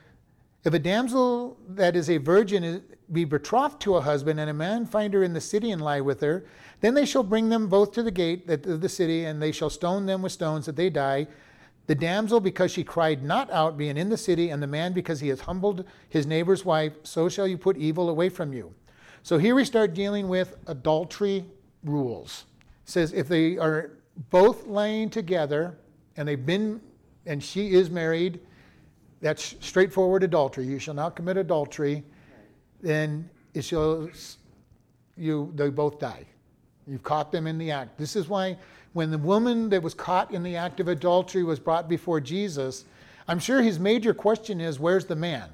If a damsel that is a virgin be betrothed to a husband, and a man find her in the city and lie with her, then they shall bring them both to the gate of the city, and they shall stone them with stones that they die. The damsel, because she cried not out, being in the city, and the man, because he has humbled his neighbor's wife, so shall you put evil away from you. So here we start dealing with adultery rules. It says if they are both laying together and they've been and she is married, that's straightforward adultery. You shall not commit adultery, then it shall you they both die. You've caught them in the act. This is why when the woman that was caught in the act of adultery was brought before Jesus, I'm sure his major question is, Where's the man?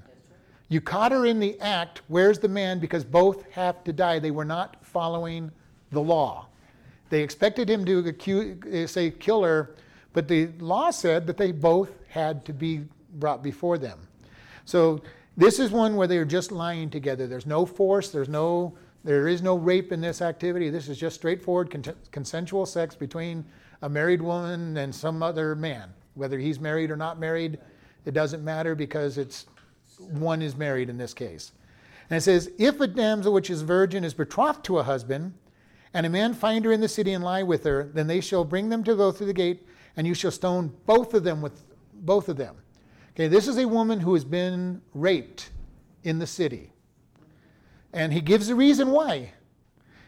You caught her in the act, where's the man? Because both have to die. They were not following the law. They expected him to accuse, uh, say, kill her, but the law said that they both had to be brought before them. So this is one where they are just lying together. There's no force, there's no there is no rape in this activity. This is just straightforward con- consensual sex between a married woman and some other man. Whether he's married or not married, it doesn't matter because it's one is married in this case. And it says, If a damsel which is virgin is betrothed to a husband, and a man find her in the city and lie with her, then they shall bring them to go through the gate, and you shall stone both of them with both of them. Okay, this is a woman who has been raped in the city. And he gives the reason why.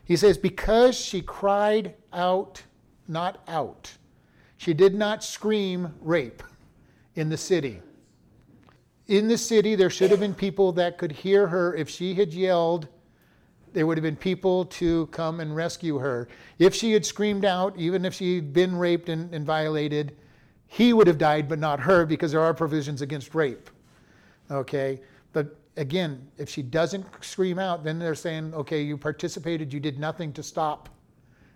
He says, Because she cried out, not out. She did not scream rape in the city. In the city, there should have been people that could hear her. If she had yelled, there would have been people to come and rescue her. If she had screamed out, even if she'd been raped and, and violated, he would have died, but not her, because there are provisions against rape. Okay? But again, if she doesn't scream out, then they're saying, okay, you participated, you did nothing to stop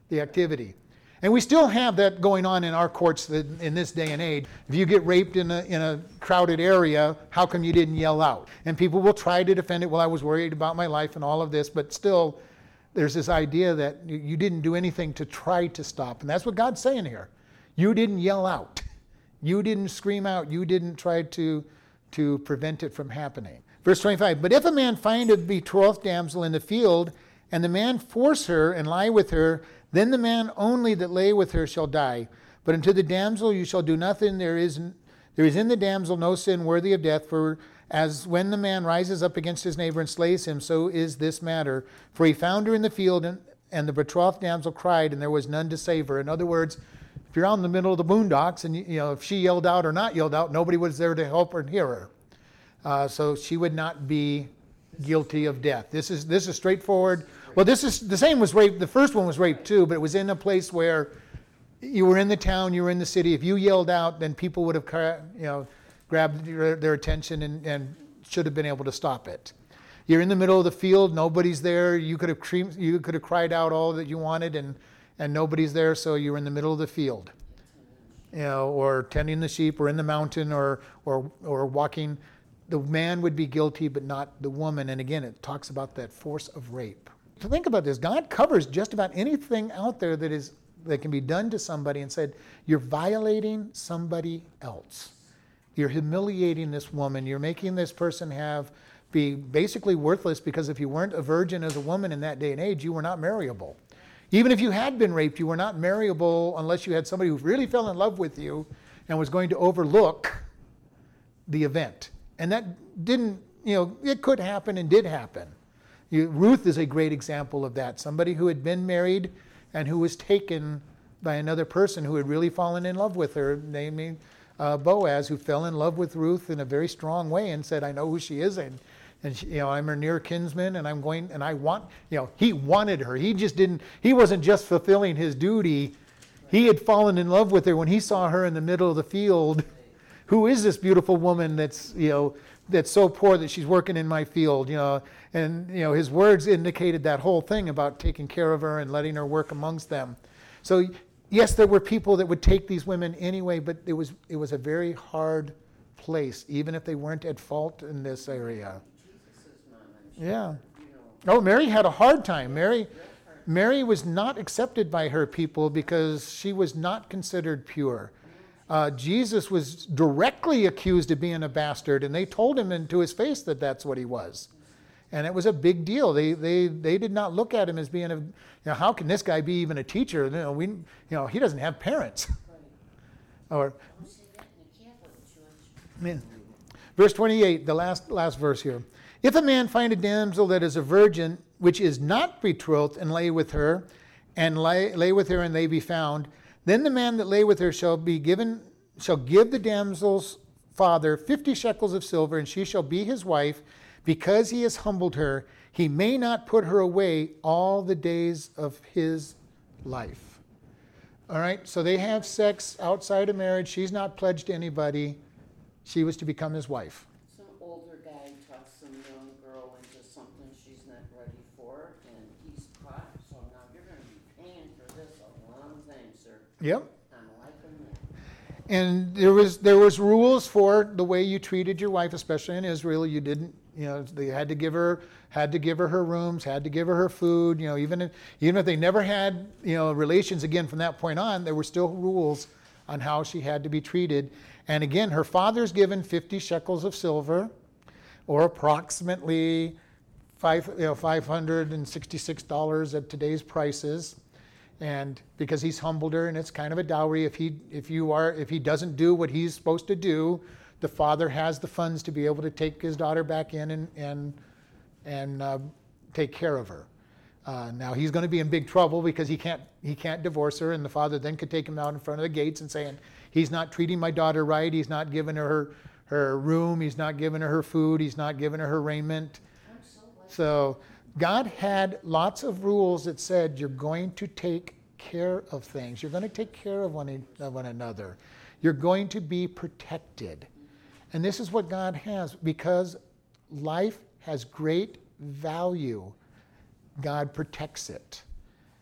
the activity. And we still have that going on in our courts in this day and age. If you get raped in a, in a crowded area, how come you didn't yell out? And people will try to defend it. Well, I was worried about my life and all of this, but still, there's this idea that you didn't do anything to try to stop. And that's what God's saying here. You didn't yell out, you didn't scream out, you didn't try to, to prevent it from happening. Verse 25 But if a man find a betrothed damsel in the field, and the man force her and lie with her, then the man only that lay with her shall die. But unto the damsel you shall do nothing. There is, there is in the damsel no sin worthy of death, for as when the man rises up against his neighbor and slays him, so is this matter. For he found her in the field, and, and the betrothed damsel cried, and there was none to save her. In other words, if you're out in the middle of the boondocks, and you know if she yelled out or not yelled out, nobody was there to help her and hear her. Uh, so she would not be guilty of death. This is this is straightforward. Well, this is the same was rape. The first one was rape too, but it was in a place where you were in the town, you were in the city. If you yelled out, then people would have you know grabbed your, their attention and, and should have been able to stop it. You're in the middle of the field, nobody's there. You could have creamed, you could have cried out all that you wanted, and and nobody's there, so you're in the middle of the field. You know, or tending the sheep, or in the mountain, or or or walking the man would be guilty, but not the woman. And again, it talks about that force of rape. Think about this God covers just about anything out there that is that can be done to somebody and said, You're violating somebody else. You're humiliating this woman. You're making this person have be basically worthless because if you weren't a virgin as a woman in that day and age, you were not marriable. Even if you had been raped, you were not marriable unless you had somebody who really fell in love with you and was going to overlook the event. And that didn't, you know, it could happen and did happen. You, Ruth is a great example of that. Somebody who had been married and who was taken by another person who had really fallen in love with her, namely uh, Boaz, who fell in love with Ruth in a very strong way and said, "I know who she is, and and she, you know I'm her near kinsman, and I'm going, and I want, you know, he wanted her. He just didn't. He wasn't just fulfilling his duty. He had fallen in love with her when he saw her in the middle of the field who is this beautiful woman that's, you know, that's so poor that she's working in my field, you know. And, you know, his words indicated that whole thing about taking care of her and letting her work amongst them. So, yes, there were people that would take these women anyway, but it was, it was a very hard place, even if they weren't at fault in this area. Yeah. Oh, Mary had a hard time. Mary, Mary was not accepted by her people because she was not considered pure. Uh, Jesus was directly accused of being a bastard, and they told him into his face that that's what he was. And it was a big deal. They, they, they did not look at him as being a, you know, how can this guy be even a teacher? You know, we, you know, he doesn't have parents. or, verse 28, the last, last verse here. If a man find a damsel that is a virgin, which is not betrothed, and lay with her, and lay, lay with her, and they be found, then the man that lay with her shall be given, shall give the damsel's father fifty shekels of silver, and she shall be his wife, because he has humbled her. He may not put her away all the days of his life. All right, so they have sex outside of marriage. She's not pledged to anybody. She was to become his wife. Some older guy talks some young girl into something she's not ready for, and he's caught, so now you're gonna be paying for this a long time, sir. Yep. And there was there was rules for the way you treated your wife, especially in Israel. You didn't, you know, they had to give her had to give her her rooms, had to give her her food. You know, even if, even if they never had you know relations again from that point on, there were still rules on how she had to be treated. And again, her father's given 50 shekels of silver, or approximately five, you know, $566 at today's prices. And because he's humbled her, and it's kind of a dowry. If he, if you are, if he doesn't do what he's supposed to do, the father has the funds to be able to take his daughter back in and and and uh, take care of her. Uh, now he's going to be in big trouble because he can't he can't divorce her, and the father then could take him out in front of the gates and saying, "He's not treating my daughter right. He's not giving her her, her room. He's not giving her her food. He's not giving her her raiment." I'm so glad. So God had lots of rules that said you're going to take care of things. You're going to take care of one, of one another. You're going to be protected. And this is what God has because life has great value. God protects it.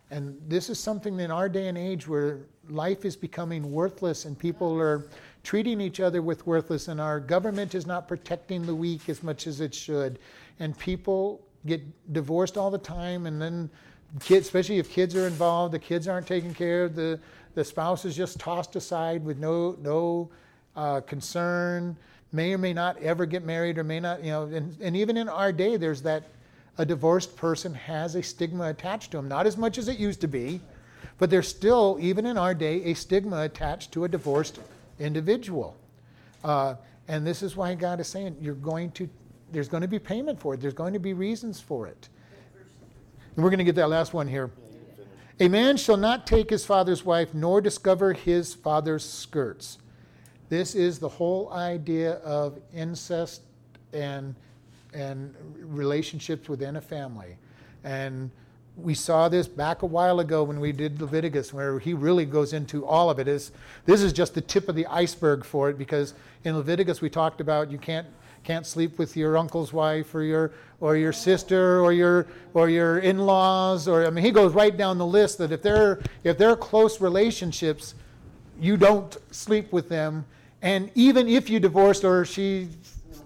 And this is something in our day and age where life is becoming worthless and people are treating each other with worthless and our government is not protecting the weak as much as it should. And people get divorced all the time and then kids, especially if kids are involved, the kids aren't taken care of, the, the spouse is just tossed aside with no, no uh, concern, may or may not ever get married or may not, you know, and, and even in our day, there's that a divorced person has a stigma attached to them. Not as much as it used to be, but there's still, even in our day, a stigma attached to a divorced individual. Uh, and this is why God is saying you're going to, there's going to be payment for it. There's going to be reasons for it. And we're going to get that last one here. A man shall not take his father's wife, nor discover his father's skirts. This is the whole idea of incest and and relationships within a family. And we saw this back a while ago when we did Leviticus, where he really goes into all of it. Is this is just the tip of the iceberg for it because in Leviticus we talked about you can't can't sleep with your uncle's wife or your or your sister or your or your in-laws or I mean he goes right down the list that if they're if they're close relationships, you don't sleep with them. And even if you divorced or she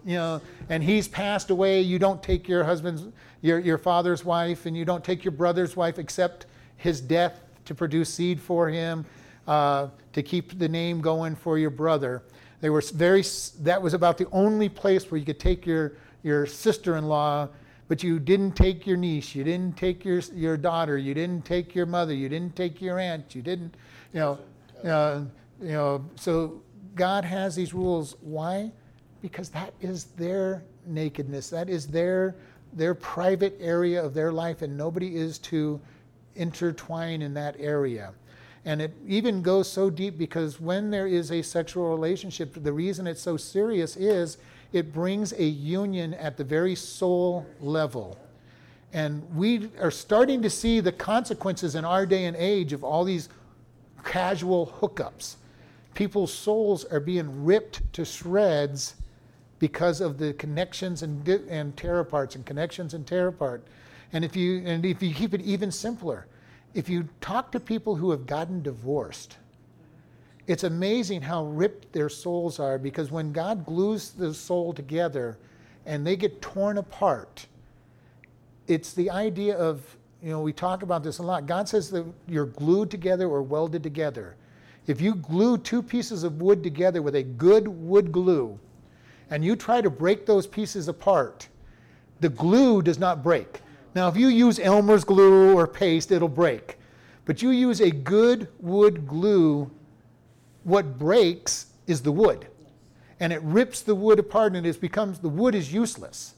you know, and he's passed away, you don't take your husband's, your, your father's wife, and you don't take your brother's wife except his death to produce seed for him, uh, to keep the name going for your brother. They were very, that was about the only place where you could take your, your sister in law, but you didn't take your niece, you didn't take your, your daughter, you didn't take your mother, you didn't take your aunt, you didn't, you know, uh, you know, so God has these rules. Why? because that is their nakedness. That is their, their private area of their life, and nobody is to intertwine in that area. And it even goes so deep because when there is a sexual relationship, the reason it's so serious is it brings a union at the very soul level. And we are starting to see the consequences in our day and age of all these casual hookups. People's souls are being ripped to shreds because of the connections and, and tear aparts and connections and tear apart. And if you and if you keep it even simpler, if you talk to people who have gotten divorced, it's amazing how ripped their souls are because when God glues the soul together and they get torn apart, it's the idea of, you know, we talk about this a lot. God says that you're glued together or welded together. If you glue two pieces of wood together with a good wood glue, and you try to break those pieces apart, the glue does not break. Now, if you use Elmer's glue or paste, it'll break. But you use a good wood glue, what breaks is the wood. And it rips the wood apart and it becomes, the wood is useless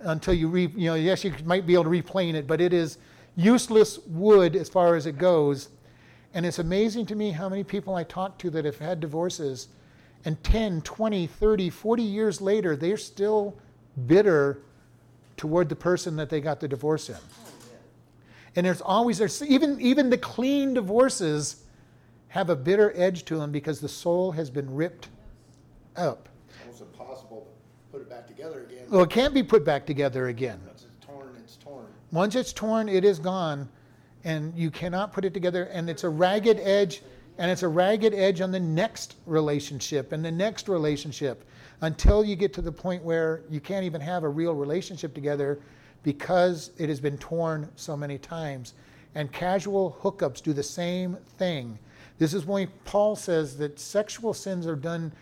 until you, re, you know, yes, you might be able to replane it, but it is useless wood as far as it goes. And it's amazing to me how many people I talk to that have had divorces, and 10, 20, 30, 40 years later, they're still bitter toward the person that they got the divorce in. And there's always there's even even the clean divorces have a bitter edge to them because the soul has been ripped up. Almost impossible to put it back together again. Well, it can't be put back together again. Once it's torn, it's torn. Once it's torn, it is gone, and you cannot put it together. And it's a ragged edge, and it's a ragged edge on the next relationship and the next relationship until you get to the point where you can't even have a real relationship together because it has been torn so many times. And casual hookups do the same thing. This is why Paul says that sexual sins are done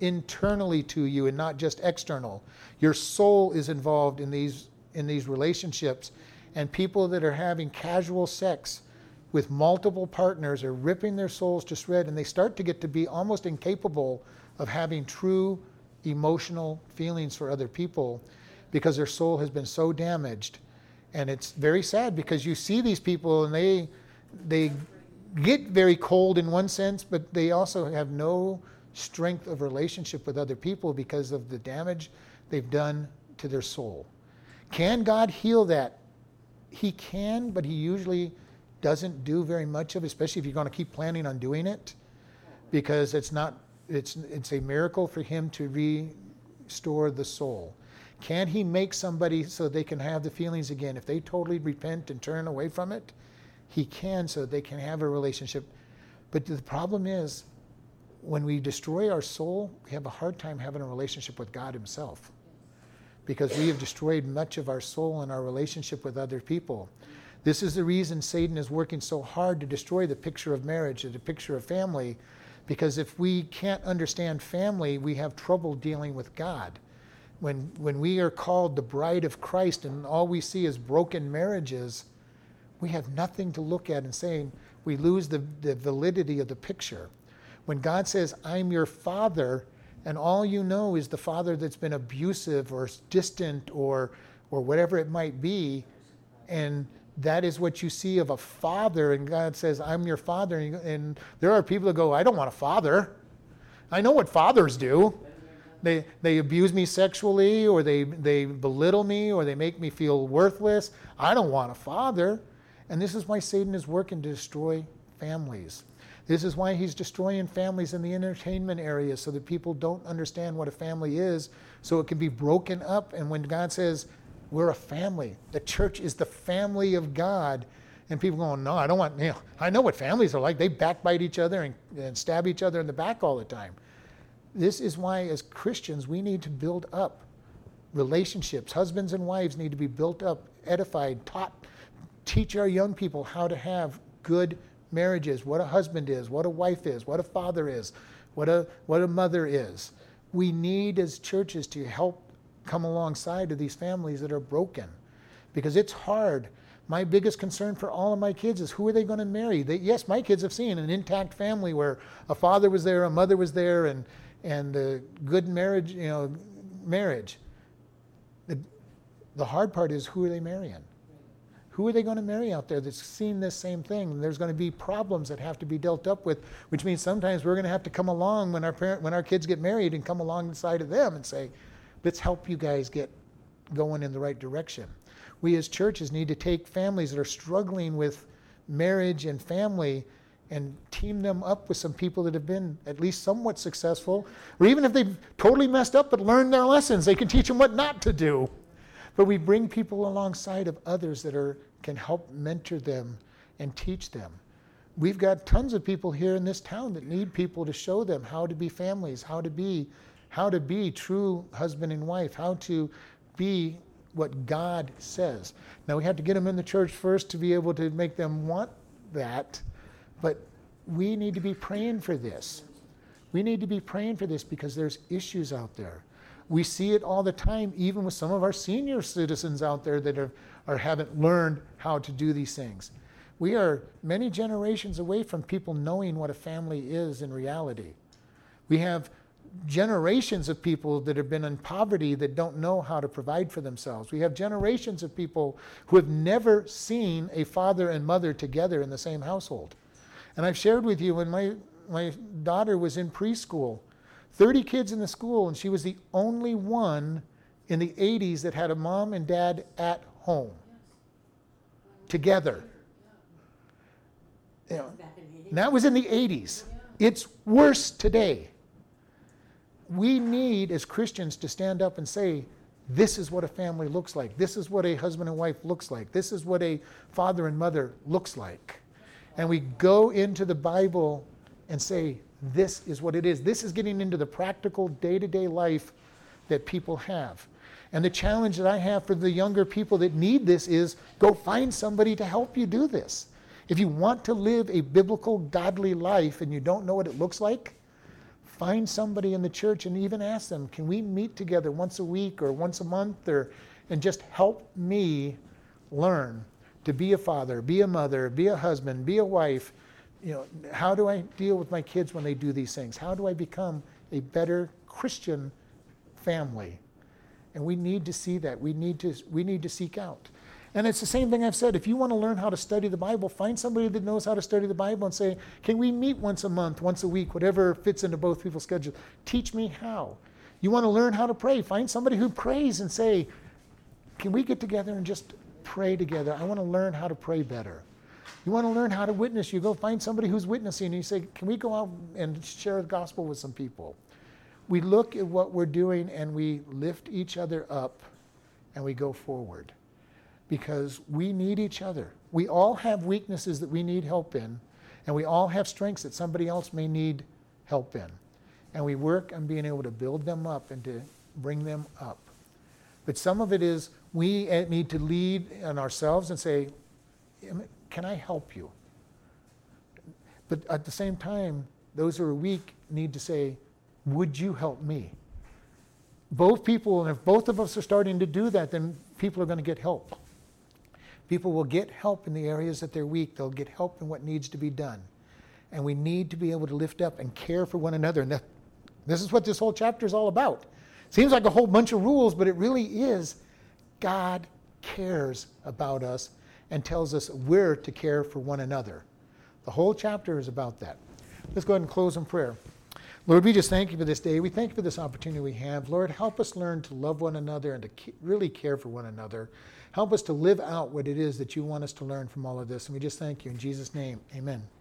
internally to you and not just external. Your soul is involved in these in these relationships and people that are having casual sex with multiple partners are ripping their souls to shreds and they start to get to be almost incapable of having true emotional feelings for other people because their soul has been so damaged. And it's very sad because you see these people and they they get very cold in one sense but they also have no strength of relationship with other people because of the damage they've done to their soul. Can god heal that? He can but he usually doesn't do very much of it especially if you're going to keep planning on doing it because it's not it's it's a miracle for him to restore the soul can he make somebody so they can have the feelings again? If they totally repent and turn away from it, he can so they can have a relationship. But the problem is, when we destroy our soul, we have a hard time having a relationship with God Himself. Because we have destroyed much of our soul and our relationship with other people. This is the reason Satan is working so hard to destroy the picture of marriage, the picture of family, because if we can't understand family, we have trouble dealing with God when, when we are called the bride of Christ and all we see is broken marriages, we have nothing to look at and saying we lose the, the validity of the picture. When God says, I'm your father, and all you know is the father that's been abusive or distant or, or whatever it might be, and that is what you see of a father, and God says, I'm your father. And, there are people that go, I don't want a father. I know what fathers do they, they abuse me sexually or they, they belittle me or they make me feel worthless. I don't want a father. And this is why Satan is working to destroy families. This is why he's destroying families in the entertainment area so that people don't understand what a family is, so it can be broken up. And when God says, we're a family, the church is the family of God, and people going, no, I don't want, you know, I know what families are like. They backbite each other and, and stab each other in the back all the time. This is why, as Christians, we need to build up relationships. Husbands and wives need to be built up, edified, taught, teach our young people how to have good marriages, what a husband is, what a wife is, what a father is, what a, what a mother is. We need, as churches, to help come alongside of these families that are broken because it's hard. My biggest concern for all of my kids is who are they going to marry? They, yes, my kids have seen an intact family where a father was there, a mother was there, and and the good marriage, you know, marriage. The, the hard part is who are they marrying? Who are they going to marry out there that's seen this same thing? There's going to be problems that have to be dealt up with, which means sometimes we're going to have to come along when our parent, when our kids get married and come along the side of them and say, let's help you guys get going in the right direction. We as churches need to take families that are struggling with marriage and family and team them up with some people that have been at least somewhat successful, or even if they've totally messed up but learned their lessons, they can teach them what not to do. But we bring people alongside of others that are, can help mentor them and teach them. We've got tons of people here in this town that need people to show them how to be families, how to be, how to be true husband and wife, how to be what God says. Now we have to get them in the church first to be able to make them want that, but we need to be praying for this. We need to be praying for this because there's issues out there. We see it all the time, even with some of our senior citizens out there that are, or haven't learned how to do these things. We are many generations away from people knowing what a family is in reality. We have generations of people that have been in poverty that don't know how to provide for themselves. We have generations of people who have never seen a father and mother together in the same household. And I've shared with you when my, my daughter was in preschool, 30 kids in the school, and she was the only one in the 80s that had a mom and dad at home together. You know, Back in the and that was in the 80s. It's worse today. We need, as Christians, to stand up and say, this is what a family looks like. This is what a husband and wife looks like. This is what a father and mother looks like. And we go into the Bible and say, this is what it is. This is getting into the practical day to day life that people have. And the challenge that I have for the younger people that need this is go find somebody to help you do this. If you want to live a biblical, godly life and you don't know what it looks like, find somebody in the church and even ask them, can we meet together once a week or once a month or and just help me learn to be a father, be a mother, be a husband, be a wife. You know, how do I deal with my kids when they do these things? How do I become a better Christian family? And we need to see that. We need to we need to seek out. And it's the same thing I've said. If you want to learn how to study the Bible, find somebody that knows how to study the Bible and say, Can we meet once a month, once a week, whatever fits into both people's schedules? Teach me how. You want to learn how to pray? Find somebody who prays and say, Can we get together and just pray together? I want to learn how to pray better. You want to learn how to witness? You go find somebody who's witnessing and you say, Can we go out and share the gospel with some people? We look at what we're doing and we lift each other up and we go forward because we need each other. We all have weaknesses that we need help in, and we all have strengths that somebody else may need help in. And we work on being able to build them up and to bring them up. But some of it is we eh, need to lead on ourselves and say, Can I help you? But at the same time, those who are weak need to say, Would you help me? Both people, and if both of us are starting to do that, then people are going to get help. People will get help in the areas that they're weak. They'll get help in what needs to be done. And we need to be able to lift up and care for one another. And that, this is what this whole chapter is all about. Seems like a whole bunch of rules, but it really is God cares about us and tells us we're to care for one another. The whole chapter is about that. Let's go ahead and close in prayer. Lord, we just thank you for this day. We thank you for this opportunity we have. Lord, help us learn to love one another and to really care for one another. Help us to live out what it is that you want us to learn from all of this. And we just thank you in Jesus' name. Amen.